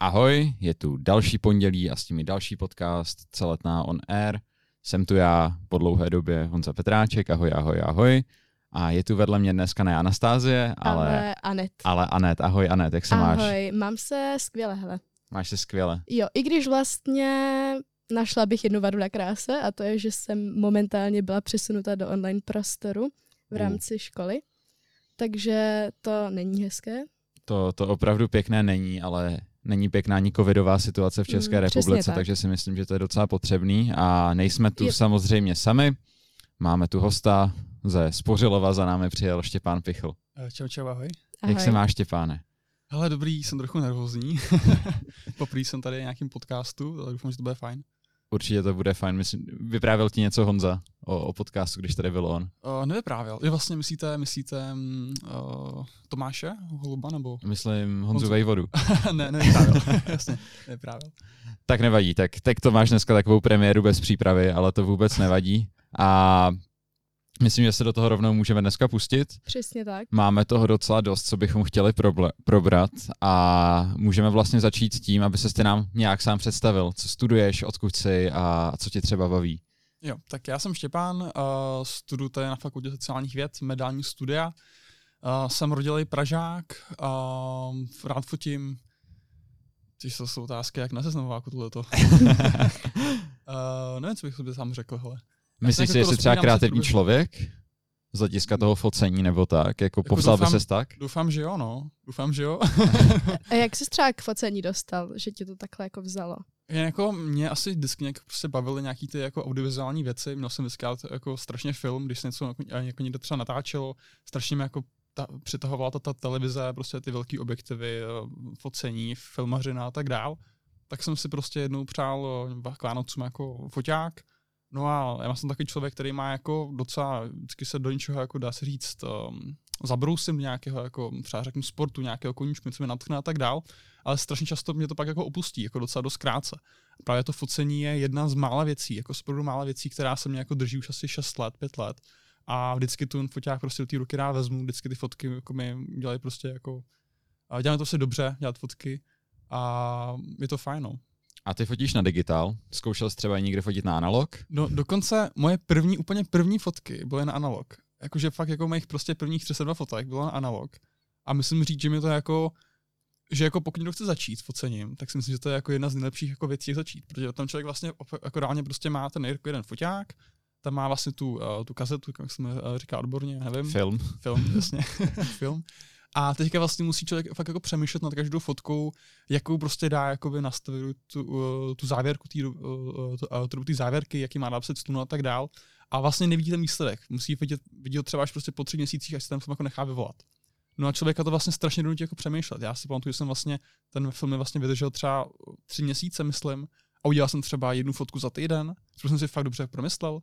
Ahoj, je tu další pondělí a s tím další podcast Celetná on air. Jsem tu já po dlouhé době Honza Petráček, ahoj, ahoj, ahoj. A je tu vedle mě dneska ne Anastázie, ale, ale Anet. ale Anet. Ahoj Anet, jak se ahoj, máš? Ahoj, mám se skvěle, hele. Máš se skvěle. Jo, i když vlastně našla bych jednu vadu na kráse a to je, že jsem momentálně byla přesunuta do online prostoru v rámci uh. školy. Takže to není hezké. To, to opravdu pěkné není, ale není pěkná ani covidová situace v České mm, republice, tak. takže si myslím, že to je docela potřebný a nejsme tu je... samozřejmě sami. Máme tu hosta ze Spořilova, za námi přijel Štěpán Pichl. Eh, čau, čau, ahoj. ahoj. Jak se máš, Štěpáne? Hele, dobrý, jsem trochu nervózní. Poprvé jsem tady v nějakým podcastu, ale doufám, že to bude fajn. Určitě to bude fajn. Myslím, vyprávěl ti něco Honza o, o podcastu, když tady byl on? Uh, nevyprávěl. Je vlastně myslíte, myslíte uh, Tomáše Holuba nebo? Myslím Honzu, Honzu. Vejvodu. ne, nevyprávěl. Jasně, nevyprávěl. Tak nevadí, tak, tak to máš dneska takovou premiéru bez přípravy, ale to vůbec nevadí. A Myslím, že se do toho rovnou můžeme dneska pustit. Přesně tak. Máme toho docela dost, co bychom chtěli proble- probrat a můžeme vlastně začít s tím, aby se nám nějak sám představil, co studuješ, odkud jsi a co tě třeba baví. Jo, tak já jsem Štěpán, uh, studuji tady na Fakultě sociálních věd, medální studia. Uh, jsem rodilý Pražák, uh, rád fotím. Což to jsou otázky, jak na seznamu jako tohleto. uh, nevím, co bych sobě sám řekl, hele. Myslíš si, že jsi třeba kreativní člověk? Z hlediska toho focení nebo tak? Jako, jako popsal doufám, by ses tak? Doufám, že jo, no. Doufám, že jo. A jak jsi třeba k focení dostal, že tě to takhle jako vzalo? Je jako, mě asi vždycky nějak prostě bavily nějaký ty jako audiovizuální věci. Měl jsem vždycky jako strašně film, když se něco jako, jako někdo třeba natáčelo, strašně mě jako ta, přitahovala ta, ta televize, prostě ty velké objektivy, eh, focení, filmařina a tak dál. Tak jsem si prostě jednou přál eh, k Vánocům jako foťák No a já jsem takový člověk, který má jako docela, vždycky se do něčeho, jako dá se říct, um, zabrousím nějakého, jako třeba řeknu sportu, nějakého koníčku, něco mě natchne a tak dál, ale strašně často mě to pak jako opustí, jako docela dost krátce. Právě to focení je jedna z mála věcí, jako z mála věcí, která se mě jako drží už asi 6 let, 5 let. A vždycky tu foťák prostě do té ruky rád vezmu, vždycky ty fotky jako mi dělají prostě jako, děláme to se dobře, dělat fotky a je to fajn, no. A ty fotíš na digitál? Zkoušel jsi třeba někde fotit na analog? No dokonce moje první, úplně první fotky byly na analog. Jakože fakt jako mých prostě prvních 32 fotek bylo na analog. A myslím říct, že mi to jako, že jako pokud někdo chce začít s focením, tak si myslím, že to je jako jedna z nejlepších jako věcí, jak začít. Protože tam člověk vlastně jako reálně prostě má ten jeden foťák, tam má vlastně tu, uh, tu kazetu, jak se uh, říká odborně, nevím. Film. Film, jasně. Film. A teďka vlastně musí člověk fakt jako přemýšlet nad každou fotkou, jakou prostě dá jakoby nastavit tu, uh, tu závěrku, tý, uh, tu, ty závěrky, jaký má napsat stunu a tak dál. A vlastně nevidí ten výsledek. Musí vidět, vidět třeba až prostě po tři měsících, až se ten film jako nechá vyvolat. No a člověka to vlastně strašně donutí jako přemýšlet. Já si pamatuju, že jsem vlastně ten film vlastně vydržel třeba tři měsíce, myslím, a udělal jsem třeba jednu fotku za týden, což jsem si fakt dobře promyslel.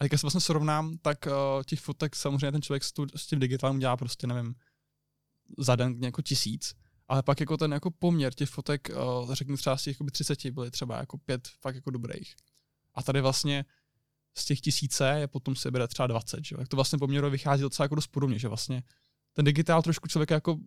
A když se vlastně srovnám, tak uh, těch fotek samozřejmě ten člověk s, tu, s tím digitálem dělá prostě, nevím, za den jako tisíc, ale pak jako ten jako poměr těch fotek, uh, řeknu třeba z těch 30 byly třeba jako pět fakt jako dobrých. A tady vlastně z těch tisíce je potom se bere třeba 20, že? Jak to vlastně poměru vychází docela jako dost podobně, že vlastně ten digitál trošku člověka jako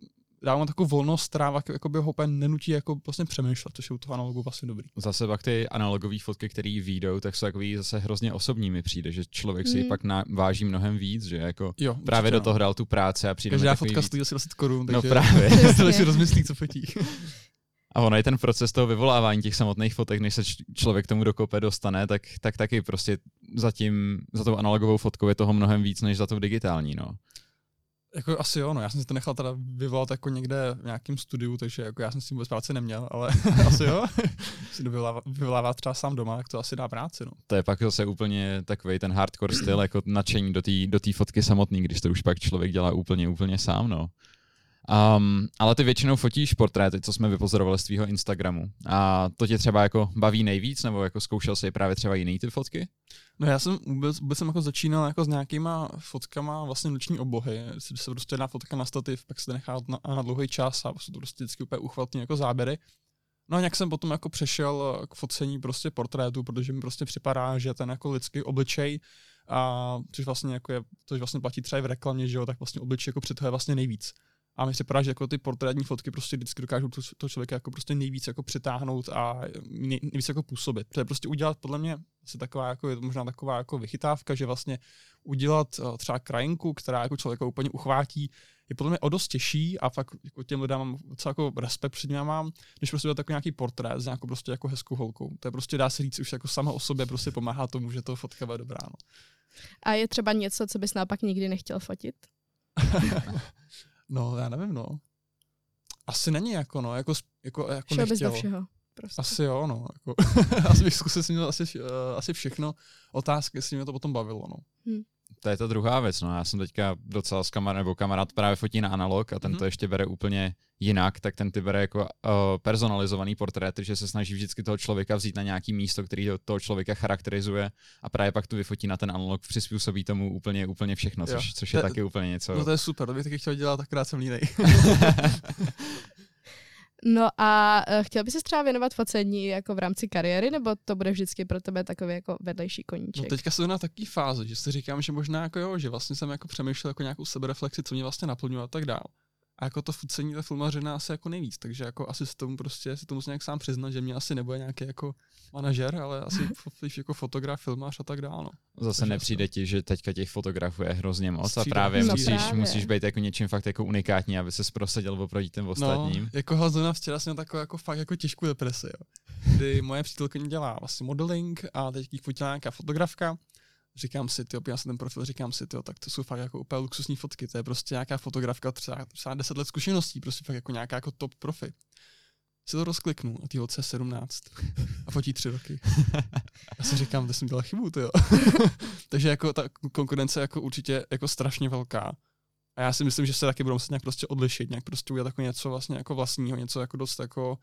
dávám takovou volnost, která jako by ho úplně nenutí jako vlastně přemýšlet, což je u toho analogu vlastně dobrý. Zase pak ty analogové fotky, které výjdou, tak jsou takový zase hrozně osobní mi přijde, že člověk si mm. pak na, váží mnohem víc, že jako jo, právě do toho dal tu práci a přijde Každá fotka stojí asi 10 korun, no takže no právě. to si rozmyslí, co fotí. A ono je ten proces toho vyvolávání těch samotných fotek, než se člověk tomu dokope dostane, tak, tak taky prostě za, tím, za tou analogovou fotkou je toho mnohem víc, než za tou digitální. No. Jako asi jo, no. Já jsem si to nechal teda vyvolat jako někde v nějakém studiu, takže jako já jsem s tím vůbec práci neměl, ale asi jo. si to vyvolává, třeba sám doma, tak to asi dá práci, no. To je pak zase úplně takový ten hardcore styl, jako nadšení do té do fotky samotný, když to už pak člověk dělá úplně, úplně sám, no. Um, ale ty většinou fotíš portréty, co jsme vypozorovali z tvýho Instagramu. A to tě třeba jako baví nejvíc, nebo jako zkoušel jsi právě třeba jiný ty fotky? No já jsem vůbec, vůbec jsem jako začínal jako s nějakýma fotkama vlastně noční oblohy, si se prostě dá fotka na stativ, pak se nechá na, na dlouhý čas a prostě to prostě vždycky úplně uchvatný jako záběry. No a nějak jsem potom jako přešel k focení prostě portrétu, protože mi prostě připadá, že ten jako lidský obličej, a což vlastně jako je, to vlastně platí třeba i v reklamě, že jo, tak vlastně obličej jako přitahuje vlastně nejvíc. A mi se připadá, že jako ty portrétní fotky prostě vždycky dokážou to, to člověka jako prostě nejvíc jako přitáhnout a nej, nejvíc jako působit. To je prostě udělat podle mě se taková jako, je to možná taková jako vychytávka, že vlastně udělat uh, třeba krajinku, která jako člověka úplně uchvátí, je podle mě o dost těžší a fakt jako těm lidem mám docela jako respekt před ním mám, než prostě takový nějaký portrét s nějakou prostě jako hezkou holkou. To je prostě dá se říct už jako sama o sobě prostě pomáhá tomu, že to fotka bude dobrá. No. A je třeba něco, co bys naopak nikdy nechtěl fotit? no, já nevím, no. Asi není jako, no, jako, jako, jako Šel bys do všeho. Prostě. Asi jo, no. Jako, asi bych zkusil si asi, uh, asi všechno. Otázky, jestli mě to potom bavilo, no. Hmm to je ta druhá věc. No. Já jsem teďka docela s kamarád, nebo kamarád právě fotí na analog a ten mm-hmm. to ještě bere úplně jinak, tak ten ty bere jako uh, personalizovaný portrét, že se snaží vždycky toho člověka vzít na nějaký místo, který toho člověka charakterizuje a právě pak tu vyfotí na ten analog, přizpůsobí tomu úplně, úplně všechno, což, což je to, taky úplně něco. No to je super, to bych taky chtěl dělat, akorát jsem línej. No a uh, chtěl bys se třeba věnovat focení jako v rámci kariéry, nebo to bude vždycky pro tebe takový jako vedlejší koníček? No teďka jsem na takové fázi, že si říkám, že možná jako jo, že vlastně jsem jako přemýšlel jako nějakou sebereflexi, co mě vlastně naplňuje a tak dál. A jako to focení, ta filmařina asi jako nejvíc, takže jako asi s tomu prostě si to musím nějak sám přiznat, že mě asi nebude nějaký jako manažer, ale asi jako fotograf, filmář a tak dále. No. Zase takže nepřijde ti, že teďka těch fotografů je hrozně moc a právě no musíš, právě. musíš být jako něčím fakt jako unikátní, aby se prosadil oproti těm no, ostatním. No, jako Hazona včera jsem měl takovou jako fakt jako těžkou depresi, jo. kdy moje přítelkyně dělá vlastně modeling a teď jí fotila nějaká fotografka říkám si, ty, já jsem ten profil, říkám si, ty, tak to jsou fakt jako úplně luxusní fotky, to je prostě nějaká fotografka, třeba, třeba 10 let zkušeností, prostě fakt jako nějaká jako top profi. Si to rozkliknu a ty holce 17 a fotí tři roky. Já si říkám, to jsem dělal chybu, ty jo. Takže jako ta konkurence jako určitě jako strašně velká. A já si myslím, že se taky budou muset nějak prostě odlišit, nějak prostě udělat jako něco vlastně jako vlastního, něco jako dost jako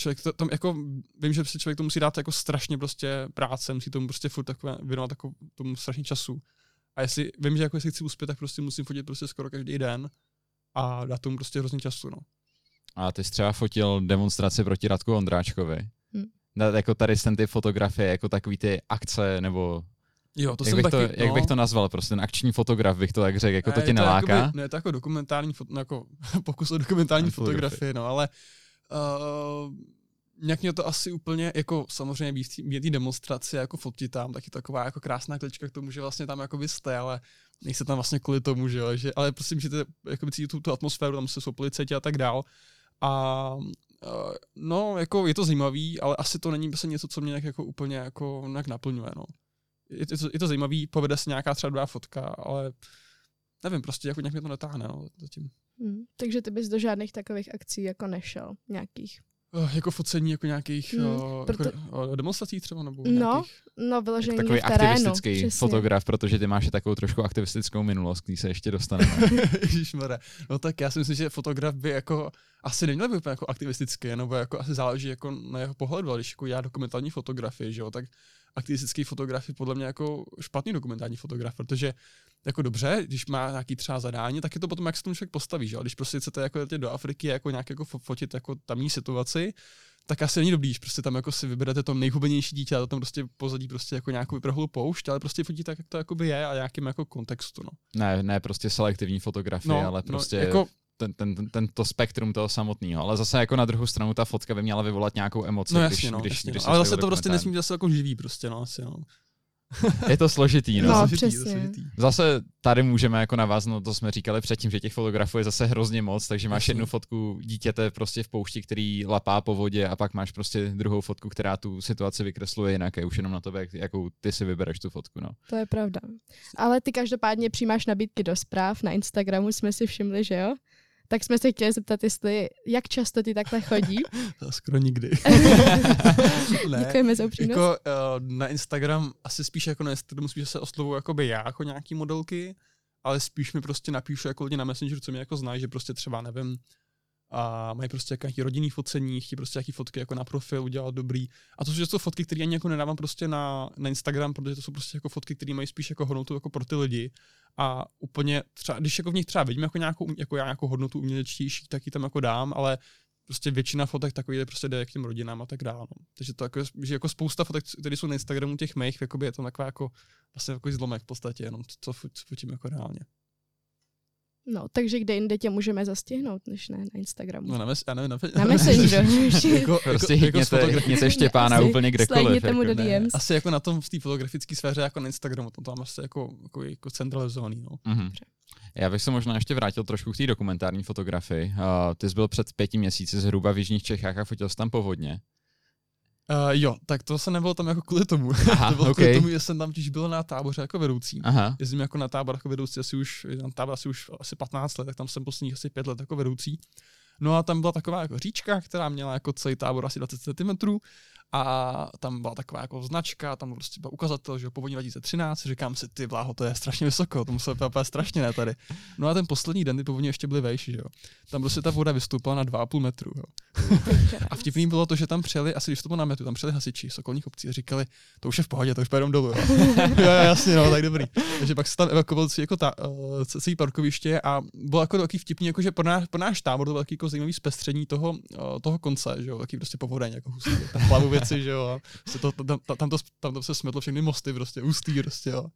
člověk to, tam jako, vím, že si člověk to musí dát jako strašně prostě práce, musí tomu prostě furt takové, věnovat jako tomu strašně času. A jestli, vím, že jako jestli chci uspět, tak prostě musím fotit prostě skoro každý den a dát tomu prostě hrozně času, no. A ty jsi třeba fotil demonstraci proti Radku Ondráčkovi. Hmm. Jako tady jsem ty fotografie, jako takový ty akce, nebo Jo, to jak jsem bych taky, to, no. Jak bych to nazval, prostě ten akční fotograf bych to tak řekl, jako ne, to tě neláká? Jakoby, ne, to jako dokumentární, fot, no, jako pokus o dokumentární fotografii, no, ale uh, nějak mě to asi úplně, jako samozřejmě v té demonstraci, jako fotit tam, taky taková jako krásná klička k tomu, že vlastně tam jako jste, ale nejste tam vlastně kvůli tomu, že že, ale prostě můžete jako cítit tu, tu atmosféru, tam se jsou policajti a tak dál. A uh, no, jako je to zajímavý, ale asi to není prostě něco, co mě nějak jako úplně jako nějak naplňuje, no. Je, je, to, je to zajímavý, povede se nějaká třeba druhá fotka, ale nevím, prostě jako nějak mě to netáhne, no, zatím. Hmm, takže ty bys do žádných takových akcí jako nešel, nějakých? Uh, jako focení jako nějakých hmm, uh, proto... jako, uh, demonstrací třeba? Nebo no, nějakých... no vyloženě jako takový v terénu, aktivistický přesně. fotograf, protože ty máš takovou trošku aktivistickou minulost, který se ještě dostaneme. Ježišmarja. No tak já si myslím, že fotograf by jako asi neměl být jako aktivistický, nebo jako asi záleží jako na jeho pohledu, ale když jako já dokumentální fotografii, že jo, tak aktivistický fotograf je podle mě jako špatný dokumentární fotograf, protože jako dobře, když má nějaký třeba zadání, tak je to potom, jak se tomu člověk postaví, že? když prostě chcete jako do Afriky jako nějak jako fotit jako tamní situaci, tak asi není dobrý, když prostě tam jako si vyberete to nejhubenější dítě a tam prostě pozadí prostě jako nějakou vyprhlou poušť, ale prostě fotí tak, jak to jakoby je a nějakým jako kontextu, no. Ne, ne prostě selektivní fotografie, no, ale no, prostě no, jako, ten, ten, ten, ten, to spektrum toho samotného. Ale zase jako na druhou stranu ta fotka by měla vyvolat nějakou emoci. No jasně, když, no, když, jasně, když no. Ale zase to prostě nesmí zase jako živý prostě, no asi, no. Je to složitý, no. no složitý, přesně. složitý. Zase tady můžeme jako naváznout, to jsme říkali předtím, že těch fotografů je zase hrozně moc, takže máš Jasně. jednu fotku dítěte prostě v poušti, který lapá po vodě a pak máš prostě druhou fotku, která tu situaci vykresluje jinak, je už jenom na tebe, jakou ty si vybereš tu fotku, no. To je pravda. Ale ty každopádně přijímáš nabídky do zpráv, na Instagramu jsme si všimli, že jo? Tak jsme se chtěli zeptat, jestli, jak často ty takhle chodí. to skoro nikdy. ne, Děkujeme za upřímnost. Jako, uh, na Instagram asi spíš jako na Instagram spíš se oslovuju jakoby já jako nějaký modelky, ale spíš mi prostě napíšu jako lidi na Messenger, co mě jako znají, že prostě třeba nevím, a mají prostě nějaký rodinný focení, chtějí prostě nějaký fotky jako na profil udělat dobrý. A to jsou to fotky, které ani jako nedávám prostě na, na Instagram, protože to jsou prostě jako fotky, které mají spíš jako hodnotu jako pro ty lidi. A úplně třeba, když jako v nich třeba vidím jako nějakou, jako já nějakou hodnotu umělečtější, tak ji tam jako dám, ale prostě většina fotek takový prostě jde k těm rodinám a tak dále. No. Takže to jako, že jako spousta fotek, které jsou na Instagramu těch mých, jakoby je to taková jako vlastně jako zlomek v podstatě, jenom co, co fotím jako reálně. No, takže kde jinde tě můžeme zastihnout, než ne na Instagramu. No na, mes, já nevím, na, Na Messengeru. jako, Prostě jako, jako z hitněte, fotogra- hitněte Štěpána Asi úplně kdekoliv. slidněte mu do jako ne. DMs. asi jako na tom v té fotografické sféře jako na Instagramu, to tam asi jako, jako, jako centralizovaný, no. Mhm. Já bych se možná ještě vrátil trošku k té dokumentární fotografii. Uh, ty jsi byl před pěti měsíci zhruba v Jižních Čechách a fotil jsi tam povodně. Uh, jo, tak to se nebylo tam jako kvůli tomu. Aha, to bylo ok. kvůli tomu, že jsem tam těž byl na táboře jako vedoucí. Aha. Jezdím jako na tábor jako vedoucí asi už, na tábor asi už asi 15 let, tak tam jsem posledních asi 5 let jako vedoucí. No a tam byla taková jako říčka, která měla jako celý tábor asi 20 cm a tam byla taková jako značka, tam prostě byl ukazatel, že jo, povodní 2013, říkám si, ty bláho, to je strašně vysoko, to muselo být strašně ne tady. No a ten poslední den ty povodně ještě byly vejší, že jo. Tam prostě ta voda vystoupila na 2,5 metru, jo. A vtipný bylo to, že tam přijeli, asi když to na metu, tam přijeli hasiči z okolních obcí a říkali, to už je v pohodě, to už pojedeme dolů. Jo. jo, jasně, no, tak dobrý. Takže pak se tam evakuoval celý, jako ta, uh, celý parkoviště a bylo jako takový vtipný, jako že pro náš, pro náš tábor to bylo takový jako zajímavý zpestření toho, uh, toho konce, že jo, takový prostě povodeň, jako hustý, plavu věci, že jo, prostě to, tam, tam, to, tam to se smetlo všechny mosty, prostě hustý, prostě, jo.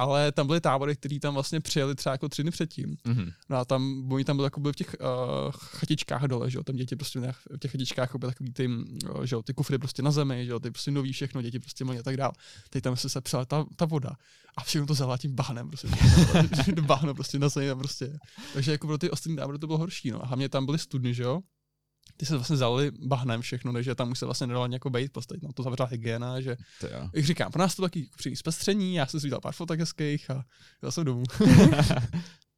Ale tam byly tábory, které tam vlastně přijeli třeba jako tři dny předtím. Mhm. No a tam, oni tam byli jako byli v těch uh, chatičkách dole, že jo, tam děti prostě ne, v těch chatičkách byly takový ty, uh, že jo, ty kufry prostě na zemi, že jo, ty prostě nový všechno, děti prostě měli a tak dál. Teď tam se sepřela ta, ta voda a všechno to zalá tím bahnem, prostě, bahno prostě na zemi, prostě. Takže jako pro ty ostatní tábory to bylo horší, no. A hlavně tam byly studny, že jo, ty se vlastně zalili bahnem všechno, takže tam už se vlastně nedalo nějak bejt, prostě no, to zavřela hygiena, že, To jo. jak říkám, pro nás to taky příjemný zpestření, já jsem si udělal pár fotek hezkých a jel jsem domů.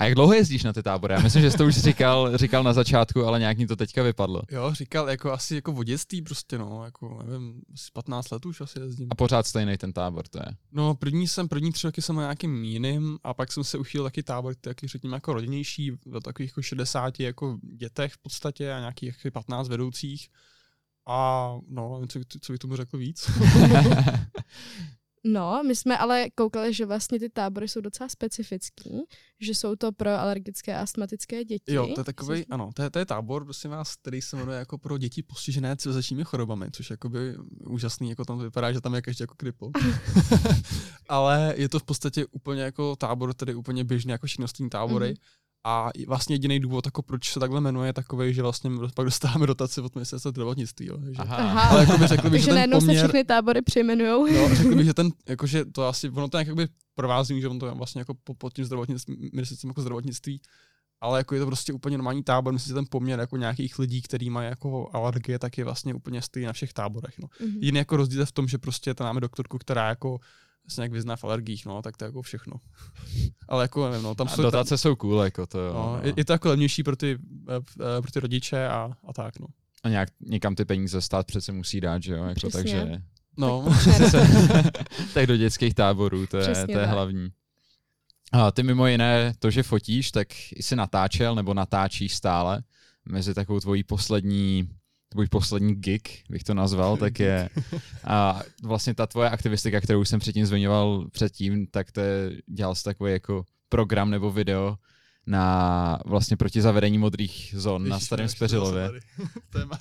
A jak dlouho jezdíš na ty tábory? Já myslím, že jsi to už říkal, říkal na začátku, ale nějak mi to teďka vypadlo. Jo, říkal jako asi jako v dětství prostě, no, jako nevím, asi 15 let už asi jezdím. A pořád stejný ten tábor, to je. No, první jsem, první tři roky jsem na nějakým jiným a pak jsem se uchýlil taky tábor, taky řekněme jako rodinnější, v takových jako 60 jako dětech v podstatě a nějakých jako 15 vedoucích. A no, nevím, co, co bych tomu řekl víc. No, my jsme ale koukali, že vlastně ty tábory jsou docela specifický, že jsou to pro alergické a astmatické děti. Jo, to je takový, ano, to je, to je tábor, prosím vás, který se jmenuje jako pro děti postižené civilizačními chorobami, což je jakoby úžasný, jako tam to vypadá, že tam je každý jako kripl. Ale je to v podstatě úplně jako tábor, tedy úplně běžný jako ostatní tábory. Mhm. A vlastně jediný důvod, jako proč se takhle jmenuje, je takový, že vlastně pak dostáváme dotaci od ministerstva zdravotnictví. Jo, že, Aha. Aha. Ale jako by řekl bych, že ten najednou se poměr, všechny tábory přejmenujou. no, řekl bych, že ten, jakože to asi, ono to nějak jakoby provází, že on to vlastně jako pod, tím zdravotnictví, ministerstvem jako zdravotnictví, ale jako je to prostě úplně normální tábor, myslím, že ten poměr jako nějakých lidí, který mají jako alergie, tak je vlastně úplně stejný na všech táborech. No. Mhm. Jiný jako rozdíl je v tom, že prostě tam máme doktorku, která jako se nějak vyzná v alergiích, no, tak to je jako všechno. Ale jako nevím, no, tam A jsou dotace jsou cool, jako to jo. no, no. je, je, to jako levnější pro ty, eh, eh, pro ty rodiče a, a tak, no. A nějak někam ty peníze stát přece musí dát, že jo? Jako, Přesně. takže No, tak do dětských táborů, to je, Přesně to je tak. hlavní. A ty mimo jiné, to, že fotíš, tak jsi natáčel nebo natáčíš stále mezi takovou tvojí poslední tvůj poslední gig, bych to nazval, tak je a vlastně ta tvoje aktivistika, kterou jsem předtím zmiňoval předtím, tak to je, dělal jsi takový jako program nebo video na vlastně proti zavedení modrých zón na Ježiš, Starém Speřilově. zase tady. Téma.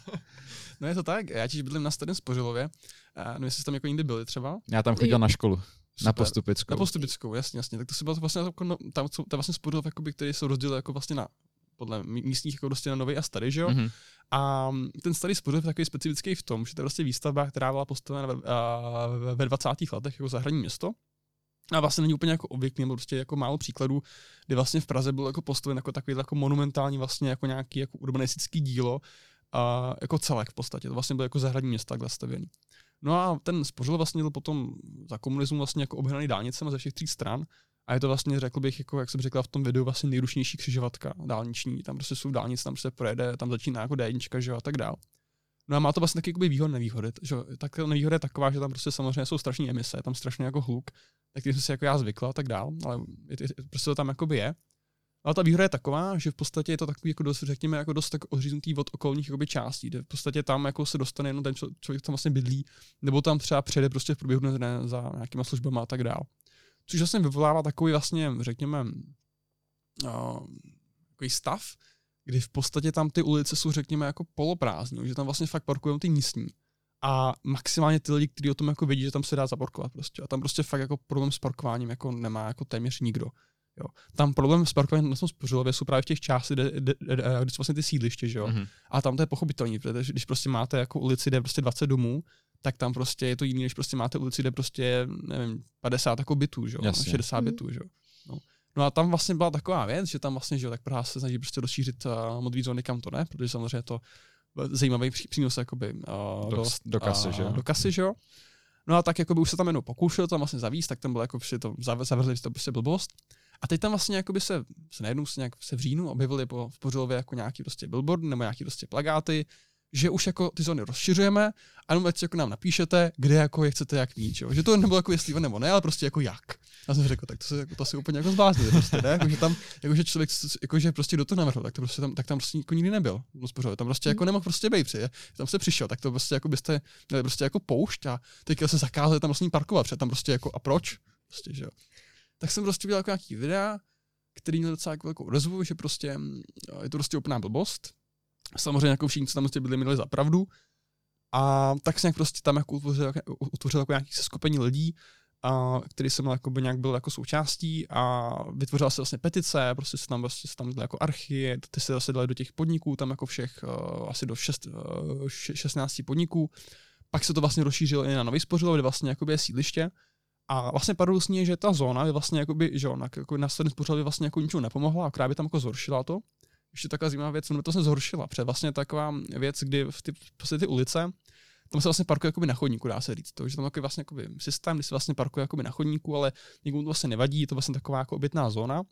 No je to tak, já těž bydlím na Starém Spořilově, a nevím, jestli jste tam jako jindy byli třeba. Já tam chodil na školu, na Super. Postupickou. Na Postupickou, jasně, jasně. Tak to se bylo vlastně jako, no, tam, to je vlastně Spořilov, jakoby, který jsou rozděleny jako vlastně na podle mí- místních jako prostě na nový a starý, že jo? Mhm. A ten starý Spořilov je takový specifický v tom, že to je vlastně výstavba, která byla postavena ve, ve 20. letech jako zahradní město. A vlastně není úplně jako obvyklý, nebo prostě jako málo příkladů, kdy vlastně v Praze byl jako postaven jako takový jako monumentální vlastně jako nějaký jako urbanistický dílo, a jako celek v podstatě. To vlastně bylo jako zahradní město takhle stavěný. No a ten spořil vlastně byl potom za komunismu vlastně jako obhnaný dálnicemi ze všech tří stran. A je to vlastně, řekl bych, jako, jak jsem řekla v tom videu, vlastně nejrušnější křižovatka dálniční. Tam prostě jsou dálnice, tam se projede, tam začíná jako D1, že jo, a tak dál. No a má to vlastně taky jakoby výhody, nevýhody. Že? Tak ta nevýhoda je taková, že tam prostě samozřejmě jsou strašné emise, tam strašně jako hluk, tak jsem si jako já zvykla a tak dál, ale je, je, prostě to tam jakoby je. Ale ta výhoda je taková, že v podstatě je to takový, jako dost, řekněme, jako dost tak odříznutý od okolních jakoby, částí, kde v podstatě tam jako se dostane jenom ten člo- člověk, tam vlastně bydlí, nebo tam třeba přijede prostě v průběhu dne za nějakýma službama a tak dál. Což vlastně vyvolává takový vlastně, řekněme, uh, takový stav, kdy v podstatě tam ty ulice jsou, řekněme, jako poloprázdní, že tam vlastně fakt parkují ty místní. A maximálně ty lidi, kteří o tom jako vědí, že tam se dá zaparkovat prostě. A tam prostě fakt jako problém s parkováním jako nemá jako téměř nikdo. Jo. Tam problém s parkováním na tom Spořilově jsou právě v těch částech, kde, kde, kde, kde jsou vlastně ty sídliště, že jo. Mhm. A tam to je pochopitelné, protože když prostě máte jako ulici, kde je prostě 20 domů, tak tam prostě je to jiný, než prostě máte ulici, kde prostě je, nevím, 50 jako bytů, že jo, Jasně. 60 Mhm. bytů, že jo. No. no. a tam vlastně byla taková věc, že tam vlastně, že jo, tak Praha se snaží prostě rozšířit uh, modrý zóny, kam to ne, protože samozřejmě je to zajímavý pří- přínos jakoby uh, Do- do kasy, že jo? Do kasy, že jo. No a tak jakoby už se tam jenom pokoušel tam vlastně zavíst, tak tam bylo jako prostě to zav- zavrzli, že to prostě blbost. A teď tam vlastně jakoby se, se najednou se nějak se v říjnu objevily po, v Pořilově jako nějaký prostě billboard nebo nějaký prostě plagáty, že už jako ty zóny rozšiřujeme a jenom jako nám napíšete, kde jako je chcete jak mít, jo? že to nebylo jako jestli nebo ne, ale prostě jako jak. Já jsem řekl, tak to se, jako, to si úplně jako zbláznili, prostě, ne? Jako, že tam, jako, že člověk, jako, že prostě do toho navrhl, tak to prostě tam, tak tam prostě nikdo nikdy nebyl. No, spořili. Tam prostě jako nemohl prostě být, přijde. Tam se přišel, tak to prostě jako byste měli prostě jako poušť a teďka se zakázali tam vlastně parkovat, protože tam prostě jako a proč? Prostě, že jo. Tak jsem prostě viděl jako nějaký videa, který měl docela jako velkou rozvoj, že prostě mm, je to prostě úplná blbost. Samozřejmě jako všichni, co tam prostě byli, měli za pravdu. A tak se nějak prostě tam jako utvořil, utvořil jako nějaký seskupení lidí, a, který jsem jakoby nějak byl jako součástí a vytvořila se vlastně petice, prostě se tam, prostě se tam jako archy, ty se zase dali do těch podniků, tam jako všech uh, asi do šest, uh, 16 podniků. Pak se to vlastně rozšířilo i na Nový Spořilo, kde vlastně jakoby je sídliště. A vlastně paradoxní je, že ta zóna je vlastně jakoby, že ona jako na Starém Spořilově vlastně jako ničemu nepomohla, akorát by tam jako zhoršila to. Ještě taková zajímavá věc, ono to se zhoršila, protože vlastně taková věc, kdy v ty, prostě ty ulice, tam se vlastně parkuje jakoby na chodníku, dá se říct. Že tam je vlastně jakoby systém, kdy se vlastně parkuje jakoby na chodníku, ale nikomu to vlastně nevadí, je to vlastně taková jako obytná zóna.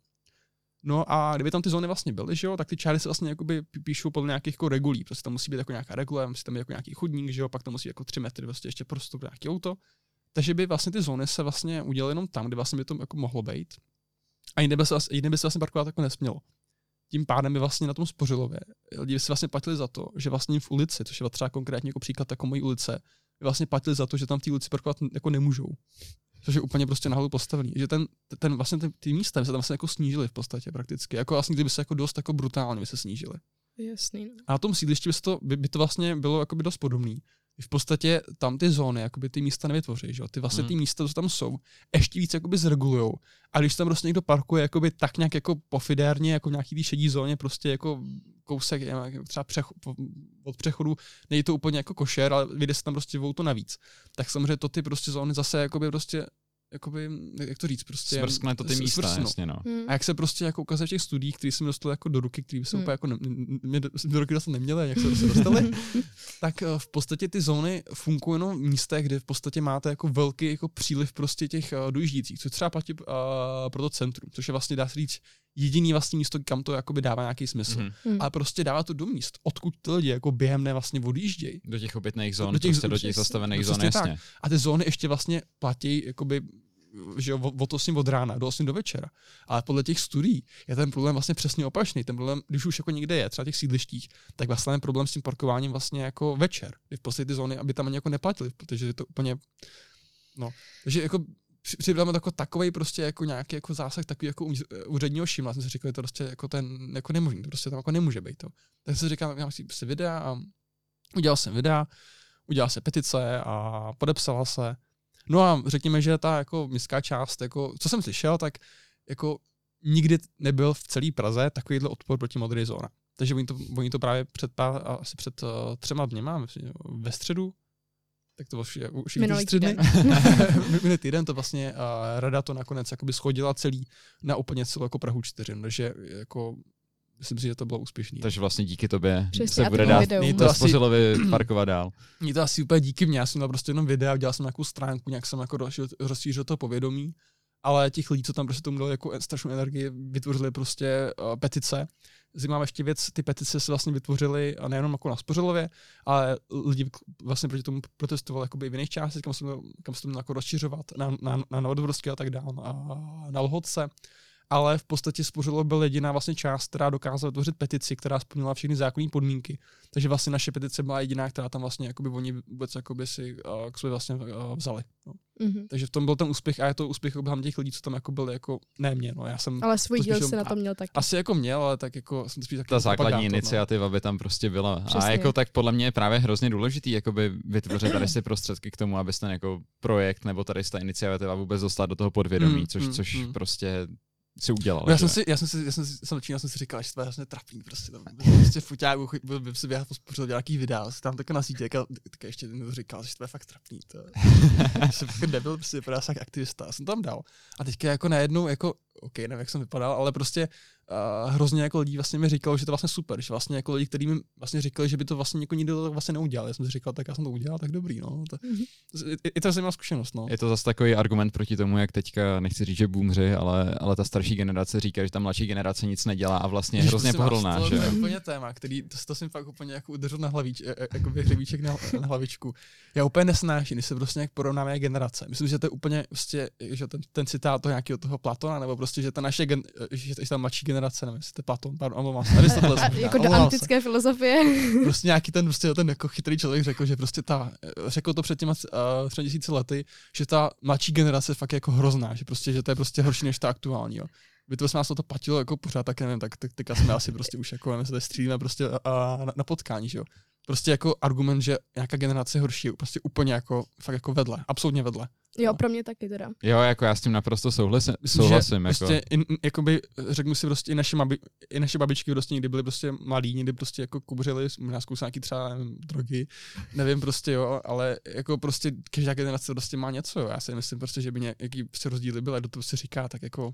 No a kdyby tam ty zóny vlastně byly, že jo, tak ty čáry se vlastně jakoby pí- píšou podle nějakých jako regulí. Prostě tam musí být jako nějaká regule, musí tam být jako nějaký chodník, že jo, pak tam musí jako 3 metry vlastně ještě prostor pro nějaký auto. Takže by vlastně ty zóny se vlastně udělaly jenom tam, kde vlastně by to jako mohlo být. A jinde by se, vlastně- jinde by se vlastně parkovat jako nesmělo. Tím pádem by vlastně na tom spořilově lidi by si vlastně platili za to, že vlastně v ulici, což je třeba konkrétně jako příklad jako mojí ulice, by vlastně platili za to, že tam v té ulici parkovat jako nemůžou. Což je úplně prostě nahoru postavený. Že ten, ten vlastně ty, ty místa by se tam vlastně jako snížily v podstatě prakticky. Jako vlastně kdyby se jako dost jako brutálně by se snížily. Jasný, no. A na tom sídlišti by, to, by, by to vlastně bylo jakoby dost podobný. V podstatě tam ty zóny, jakoby ty místa nevytvoří, že jo? Ty vlastně Mhm. ty místa, co tam jsou, ještě víc jakoby zregulujou. A když tam prostě někdo parkuje jakoby tak nějak jako pofidérně, jako v nějaký té šedí zóně, prostě jako kousek, nevím, třeba přecho, od přechodu, není to úplně jako košer, ale vyjde se tam prostě v auto navíc. Tak samozřejmě to ty prostě zóny zase jakoby prostě jakoby, jak to říct, prostě... Smrskne to ty místa, svrsnou. jasně no. Hmm. A jak se prostě jako ukazuje v těch studiích, které jsem dostal jako do ruky, které se Hmm. úplně jako ne, mě do, do ruky dostat neměly, jak se prostě dostali, tak eh, v podstatě ty zóny fungují jenom v místech, kde v podstatě máte jako velký jako příliv prostě těch uh, dojíždících, což třeba platí uh, pro to centrum, což je vlastně dá se říct jediný vlastní místo, kam to jakoby dává nějaký smysl. Mhm. Hmm. A prostě dává to do míst, odkud ty lidi jako během dne vlastně odjíždějí. Do těch obytných zón, Do těch prostě do těch zastavených zón, jasně. A ty zóny ještě vlastně platí jakoby že jo, od 8 od rána do 8 do večera. Ale podle těch studií je ten problém vlastně přesně opačný. Ten problém, když už jako někde je, třeba těch sídlištích, tak vlastně ten problém s tím parkováním vlastně jako večer. Kdy v podstatě ty zóny, aby tam ani jako neplatili, protože je to úplně, no. Takže jako při- připravíme jako takový prostě jako nějaký jako zásah takový jako úř- úředního šimla. Jsem si říkal, že to prostě jako ten jako nemožný, to prostě tam jako nemůže být to. Tak jsem si říkal, já si prostě videa a udělal jsem videa, udělal se petice a podepsala se. No a řekněme, že ta jako městská část, jako, co jsem slyšel, tak jako nikdy nebyl v celé Praze takovýhle odpor proti modré zóna. Takže oni to, oni to právě před pár, asi před uh, třema dněma, myslím, ve středu, tak to už, je- už je Minulý tři dny. týden. Minulý týden to vlastně uh, rada to nakonec jakoby schodila celý na úplně celou jako Prahu 4, takže jako myslím si, že to bylo úspěšný. Takže vlastně díky tobě Přesně, se bude dát to asi- parkovat dál. Mě to asi úplně díky mně, já jsem dal prostě jenom videa, udělal jsem nějakou stránku, nějak jsem jako rozšířil to povědomí, ale těch lidí, co tam prostě tomu dali jako strašnou energii, vytvořili prostě uh, petice. Zajímavá ještě věc, ty petice se vlastně vytvořily nejenom jako na Spořilově, ale lidi vlastně proti tomu protestovali jakoby v jiných částech, kam se to, kam se mělo jako rozšiřovat, na, na, na Novodvorsky a tak dále, a na Lhotce. Ale v podstatě Spořilo byl jediná vlastně část, která dokázala vytvořit petici, která splnila všechny zákonné podmínky. Takže vlastně naše petice byla jediná, která tam vlastně jakoby oni vůbec jakoby si uh, k sobě vlastně uh, vzali. No. Mhm. Takže v tom byl ten úspěch a je to úspěch hlavně těch lidí, co tam jako byli jako, ne mě, no já jsem Ale svůj díl se jenom- na to měl taky. asi jako měl, ale tak jako jsem to spíš taky Ta základní no. iniciativa by tam prostě byla. A Přesně. jako tak podle mě je právě hrozně důležitý jakoby vytvořit tady si prostředky k tomu, aby ten jako projekt nebo tady ta iniciativa vůbec dostala do toho podvědomí, Mm, což, mm, což mm. prostě si udělal. No, já jsem si, já jsem si, já jsem si, jsem začínal, jsem si říkal, že to je hrozně trapný, prostě tam, prostě foťáku, byl bych si běhat pořád nějaký videa, tam tak na sítě, tak, tak ještě to říkal, že to je fakt trapný, to jsem fakt nebyl, prostě se jak aktivista, já jsem tam dal. A teďka jako najednou, jako, OK, nevím, jak jsem vypadal, ale prostě uh, hrozně jako lidí vlastně mi říkalo, že to je vlastně super, že vlastně jako lidi, kteří mi vlastně říkali, že by to vlastně jako nikdo vlastně neudělal. Já jsem si říkal, tak já jsem to udělal, tak dobrý, no. To, Mhm. je, je to zajímavá zkušenost, no. Je to zase takový argument proti tomu, jak teďka, nechci říct, že boomři, ale, ale ta starší generace říká, že ta mladší generace nic nedělá a vlastně je hrozně pohodlná, to, že? To je úplně téma, který, to, to jsem fakt úplně jako udržel na hlavíč, jako hřebíček na, na, hlavičku. Já úplně nesnáším, když se prostě nějak porovnáme generace. Myslím, že to je úplně prostě, že ten, ten citát toho nějakého toho Platona, nebo prostě, že ta naše, gen, že ta mladší generace, nevím, jestli to je Platon, pardon, omlouvám se, Aristoteles, jako do omlouvám se. antické filozofie. prostě nějaký ten, prostě ten jako chytrý člověk řekl, že prostě ta, řekl to před těma uh, třemi tisíci lety, že ta mladší generace fakt je jako hrozná, že prostě, že to je prostě horší než ta aktuální, jo. By to nás to platilo jako pořád, tak nevím, tak, teďka jsme asi prostě už jako, nevím, se střílíme prostě uh, na, na, potkání, že jo. Prostě jako argument, že nějaká generace je horší, prostě úplně jako, fakt jako vedle, absolutně vedle. Jo, pro mě taky teda. Jo, jako já s tím naprosto souhlasím. Souhlasím že jako. prostě, in, jakoby, řeknu si prostě, i naše, mabi, i naše babičky prostě někdy byly prostě malí, někdy prostě jako kubuřili, možná zkusili nějaký třeba nevím, drogy, nevím prostě jo, ale jako prostě každá generace prostě má něco, jo. Já si myslím prostě, že by nějaký prostě rozdíly byly, do toho se říká, tak jako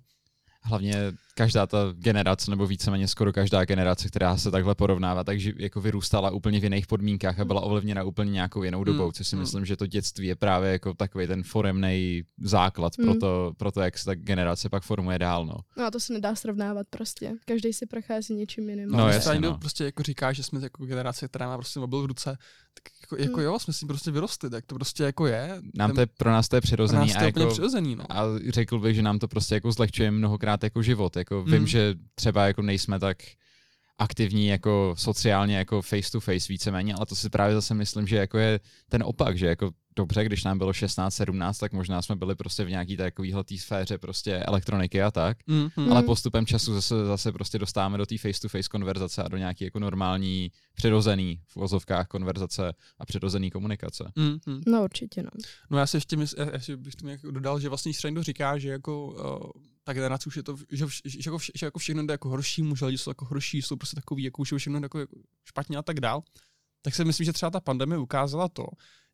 Hlavně každá ta generace, nebo víceméně skoro každá generace, která se takhle porovnává, takže jako vyrůstala úplně v jiných podmínkách a byla ovlivněna úplně nějakou jinou dobou, Mm, což si mm. myslím, že to dětství je právě jako takový ten foremný základ pro, Mm. to, pro to, jak se ta generace pak formuje dál. No. No a to se nedá srovnávat prostě. Každý si prochází něčím jiným. No, No, jasně, někdo no. prostě jako říká, že jsme jako generace, která má prostě mobil v ruce, tak jako, jako Hmm. jo, jsme s tím prostě vyrostli, tak to prostě jako je. Nám to je, pro nás to je pro přirozený nás to a, je úplně jako, přirozený, no. a řekl bych, že nám to prostě jako zlehčuje mnohokrát jako život. Jako vím, Mm. že třeba jako nejsme tak aktivní jako sociálně jako face to face víceméně, ale to si právě zase myslím, že jako je ten opak, že jako dobře, když nám bylo 16, 17, tak možná jsme byli prostě v nějaký takovýhle té sféře prostě elektroniky a tak, Mm, mm. Mm. ale postupem času zase, zase prostě dostáváme do té face to face konverzace a do nějaký jako normální, přirozený v vozovkách konverzace a přirozený komunikace. Mm, mm. No určitě, no. No já se ještě, mys, já ještě bych tomu jako dodal, že vlastně když někdo říká, že jako uh, ta generace už je to, že, vš- že, jako, vš- že jako všechno jde jako horší, že lidi jsou jako horší, jsou prostě takový, jako už všechno jako špatně a tak dál, tak si myslím, že třeba ta pandemie ukázala to,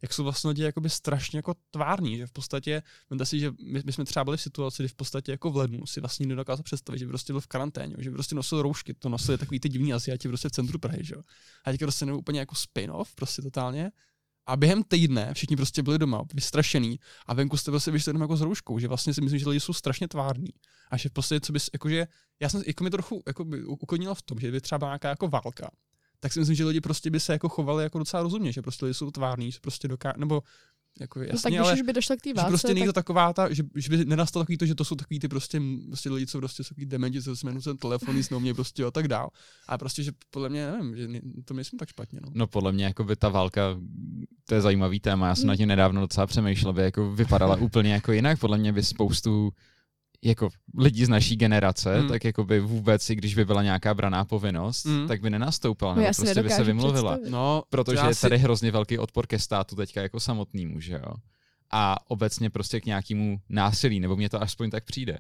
jak jsou vlastně lidi jakoby strašně jako tvární, že v podstatě, vemte si, že my, my, jsme třeba byli v situaci, kdy v podstatě jako v lednu si vlastně nedokázal představit, že by prostě byl v karanténě, že by prostě nosil roušky, to nosili takový ty divní Asiati prostě v centru Prahy, že jo. A teďka prostě nebo úplně jako spin-off, prostě totálně. A během týdne všichni prostě byli doma, vystrašený a venku jste prostě vyšli jenom jako s rouškou, že vlastně si myslím, že lidi jsou strašně tvární. A že podstatě, co bys, jakože, já jsem, jako mi trochu jako by uklidnilo v tom, že by třeba byla nějaká jako válka, tak si myslím, že lidi prostě by se jako chovali jako docela rozumně, že prostě lidi jsou tvární, že prostě doká, nebo jako no tak jasně, když ale už by došlo k té že válce, prostě tak taková ta, že, že by nenastalo takový to, že to jsou takový ty prostě, prostě lidi, co prostě jsou takový dementi, co jsme ten telefon, nic neumějí prostě a tak dál. A prostě, že podle mě, nevím, že to myslím tak špatně, no. No podle mě jako by ta válka, to je zajímavý téma, já jsem Hmm. nad tím nedávno docela přemýšlel, by jako vypadala úplně jako jinak, podle mě by spoustu jako lidí z naší generace, Hmm. tak jako by vůbec, i když by byla nějaká braná povinnost, Hmm. tak by nenastoupila, no, nebo prostě by se vymluvila. představit. No, Protože je si- tady hrozně velký odpor ke státu teďka jako samotnýmu, že jo. A obecně prostě k nějakému násilí, nebo mně to aspoň tak přijde.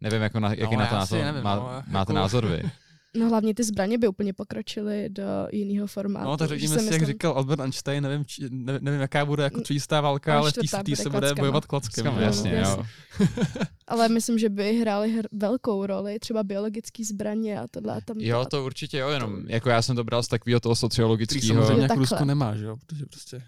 Nevím, jako na, jaký No, na to, na to nevím, má, no, máte jako- názor vy. No hlavně ty zbraně by úplně pokročily do jiného formátu. No, tak řekněme si si, jak myslím- říkal Albert Einstein, nevím, či, nevím, nevím jaká bude jako čistá válka, Ale ale v té se bude klackama. bojovat klackem. No. jasně, jasně. jo. Ale myslím, že by hrály hr- velkou roli, třeba biologické zbraně a tohle a tam. Jo, to určitě jo, jenom jako já jsem to bral z takového toho Který sociologického, samozřejmě jako. Rusko nemá, že jo, protože prostě...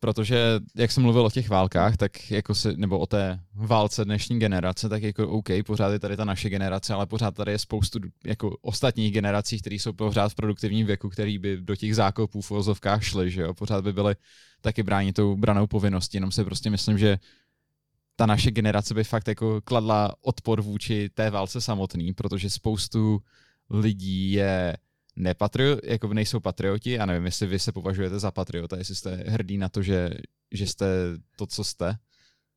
protože jak jsem mluvil o těch válkách, tak jako si, nebo o té válce dnešní generace, tak jako OK, pořád je tady ta naše generace, ale pořád tady je spoustu jako ostatních generací, které jsou pořád v produktivním věku, který by do těch zákopů v uvozovkách šly, že jo, pořád by byly taky bráni tou branou povinností, jenom si prostě myslím, že ta naše generace by fakt jako kladla odpor vůči té válce samotný, protože spoustu lidí je nepatrio, jako nejsou patrioti, a nevím, jestli vy se považujete za patriota, jestli jste hrdý na to, že, že jste to, co jste.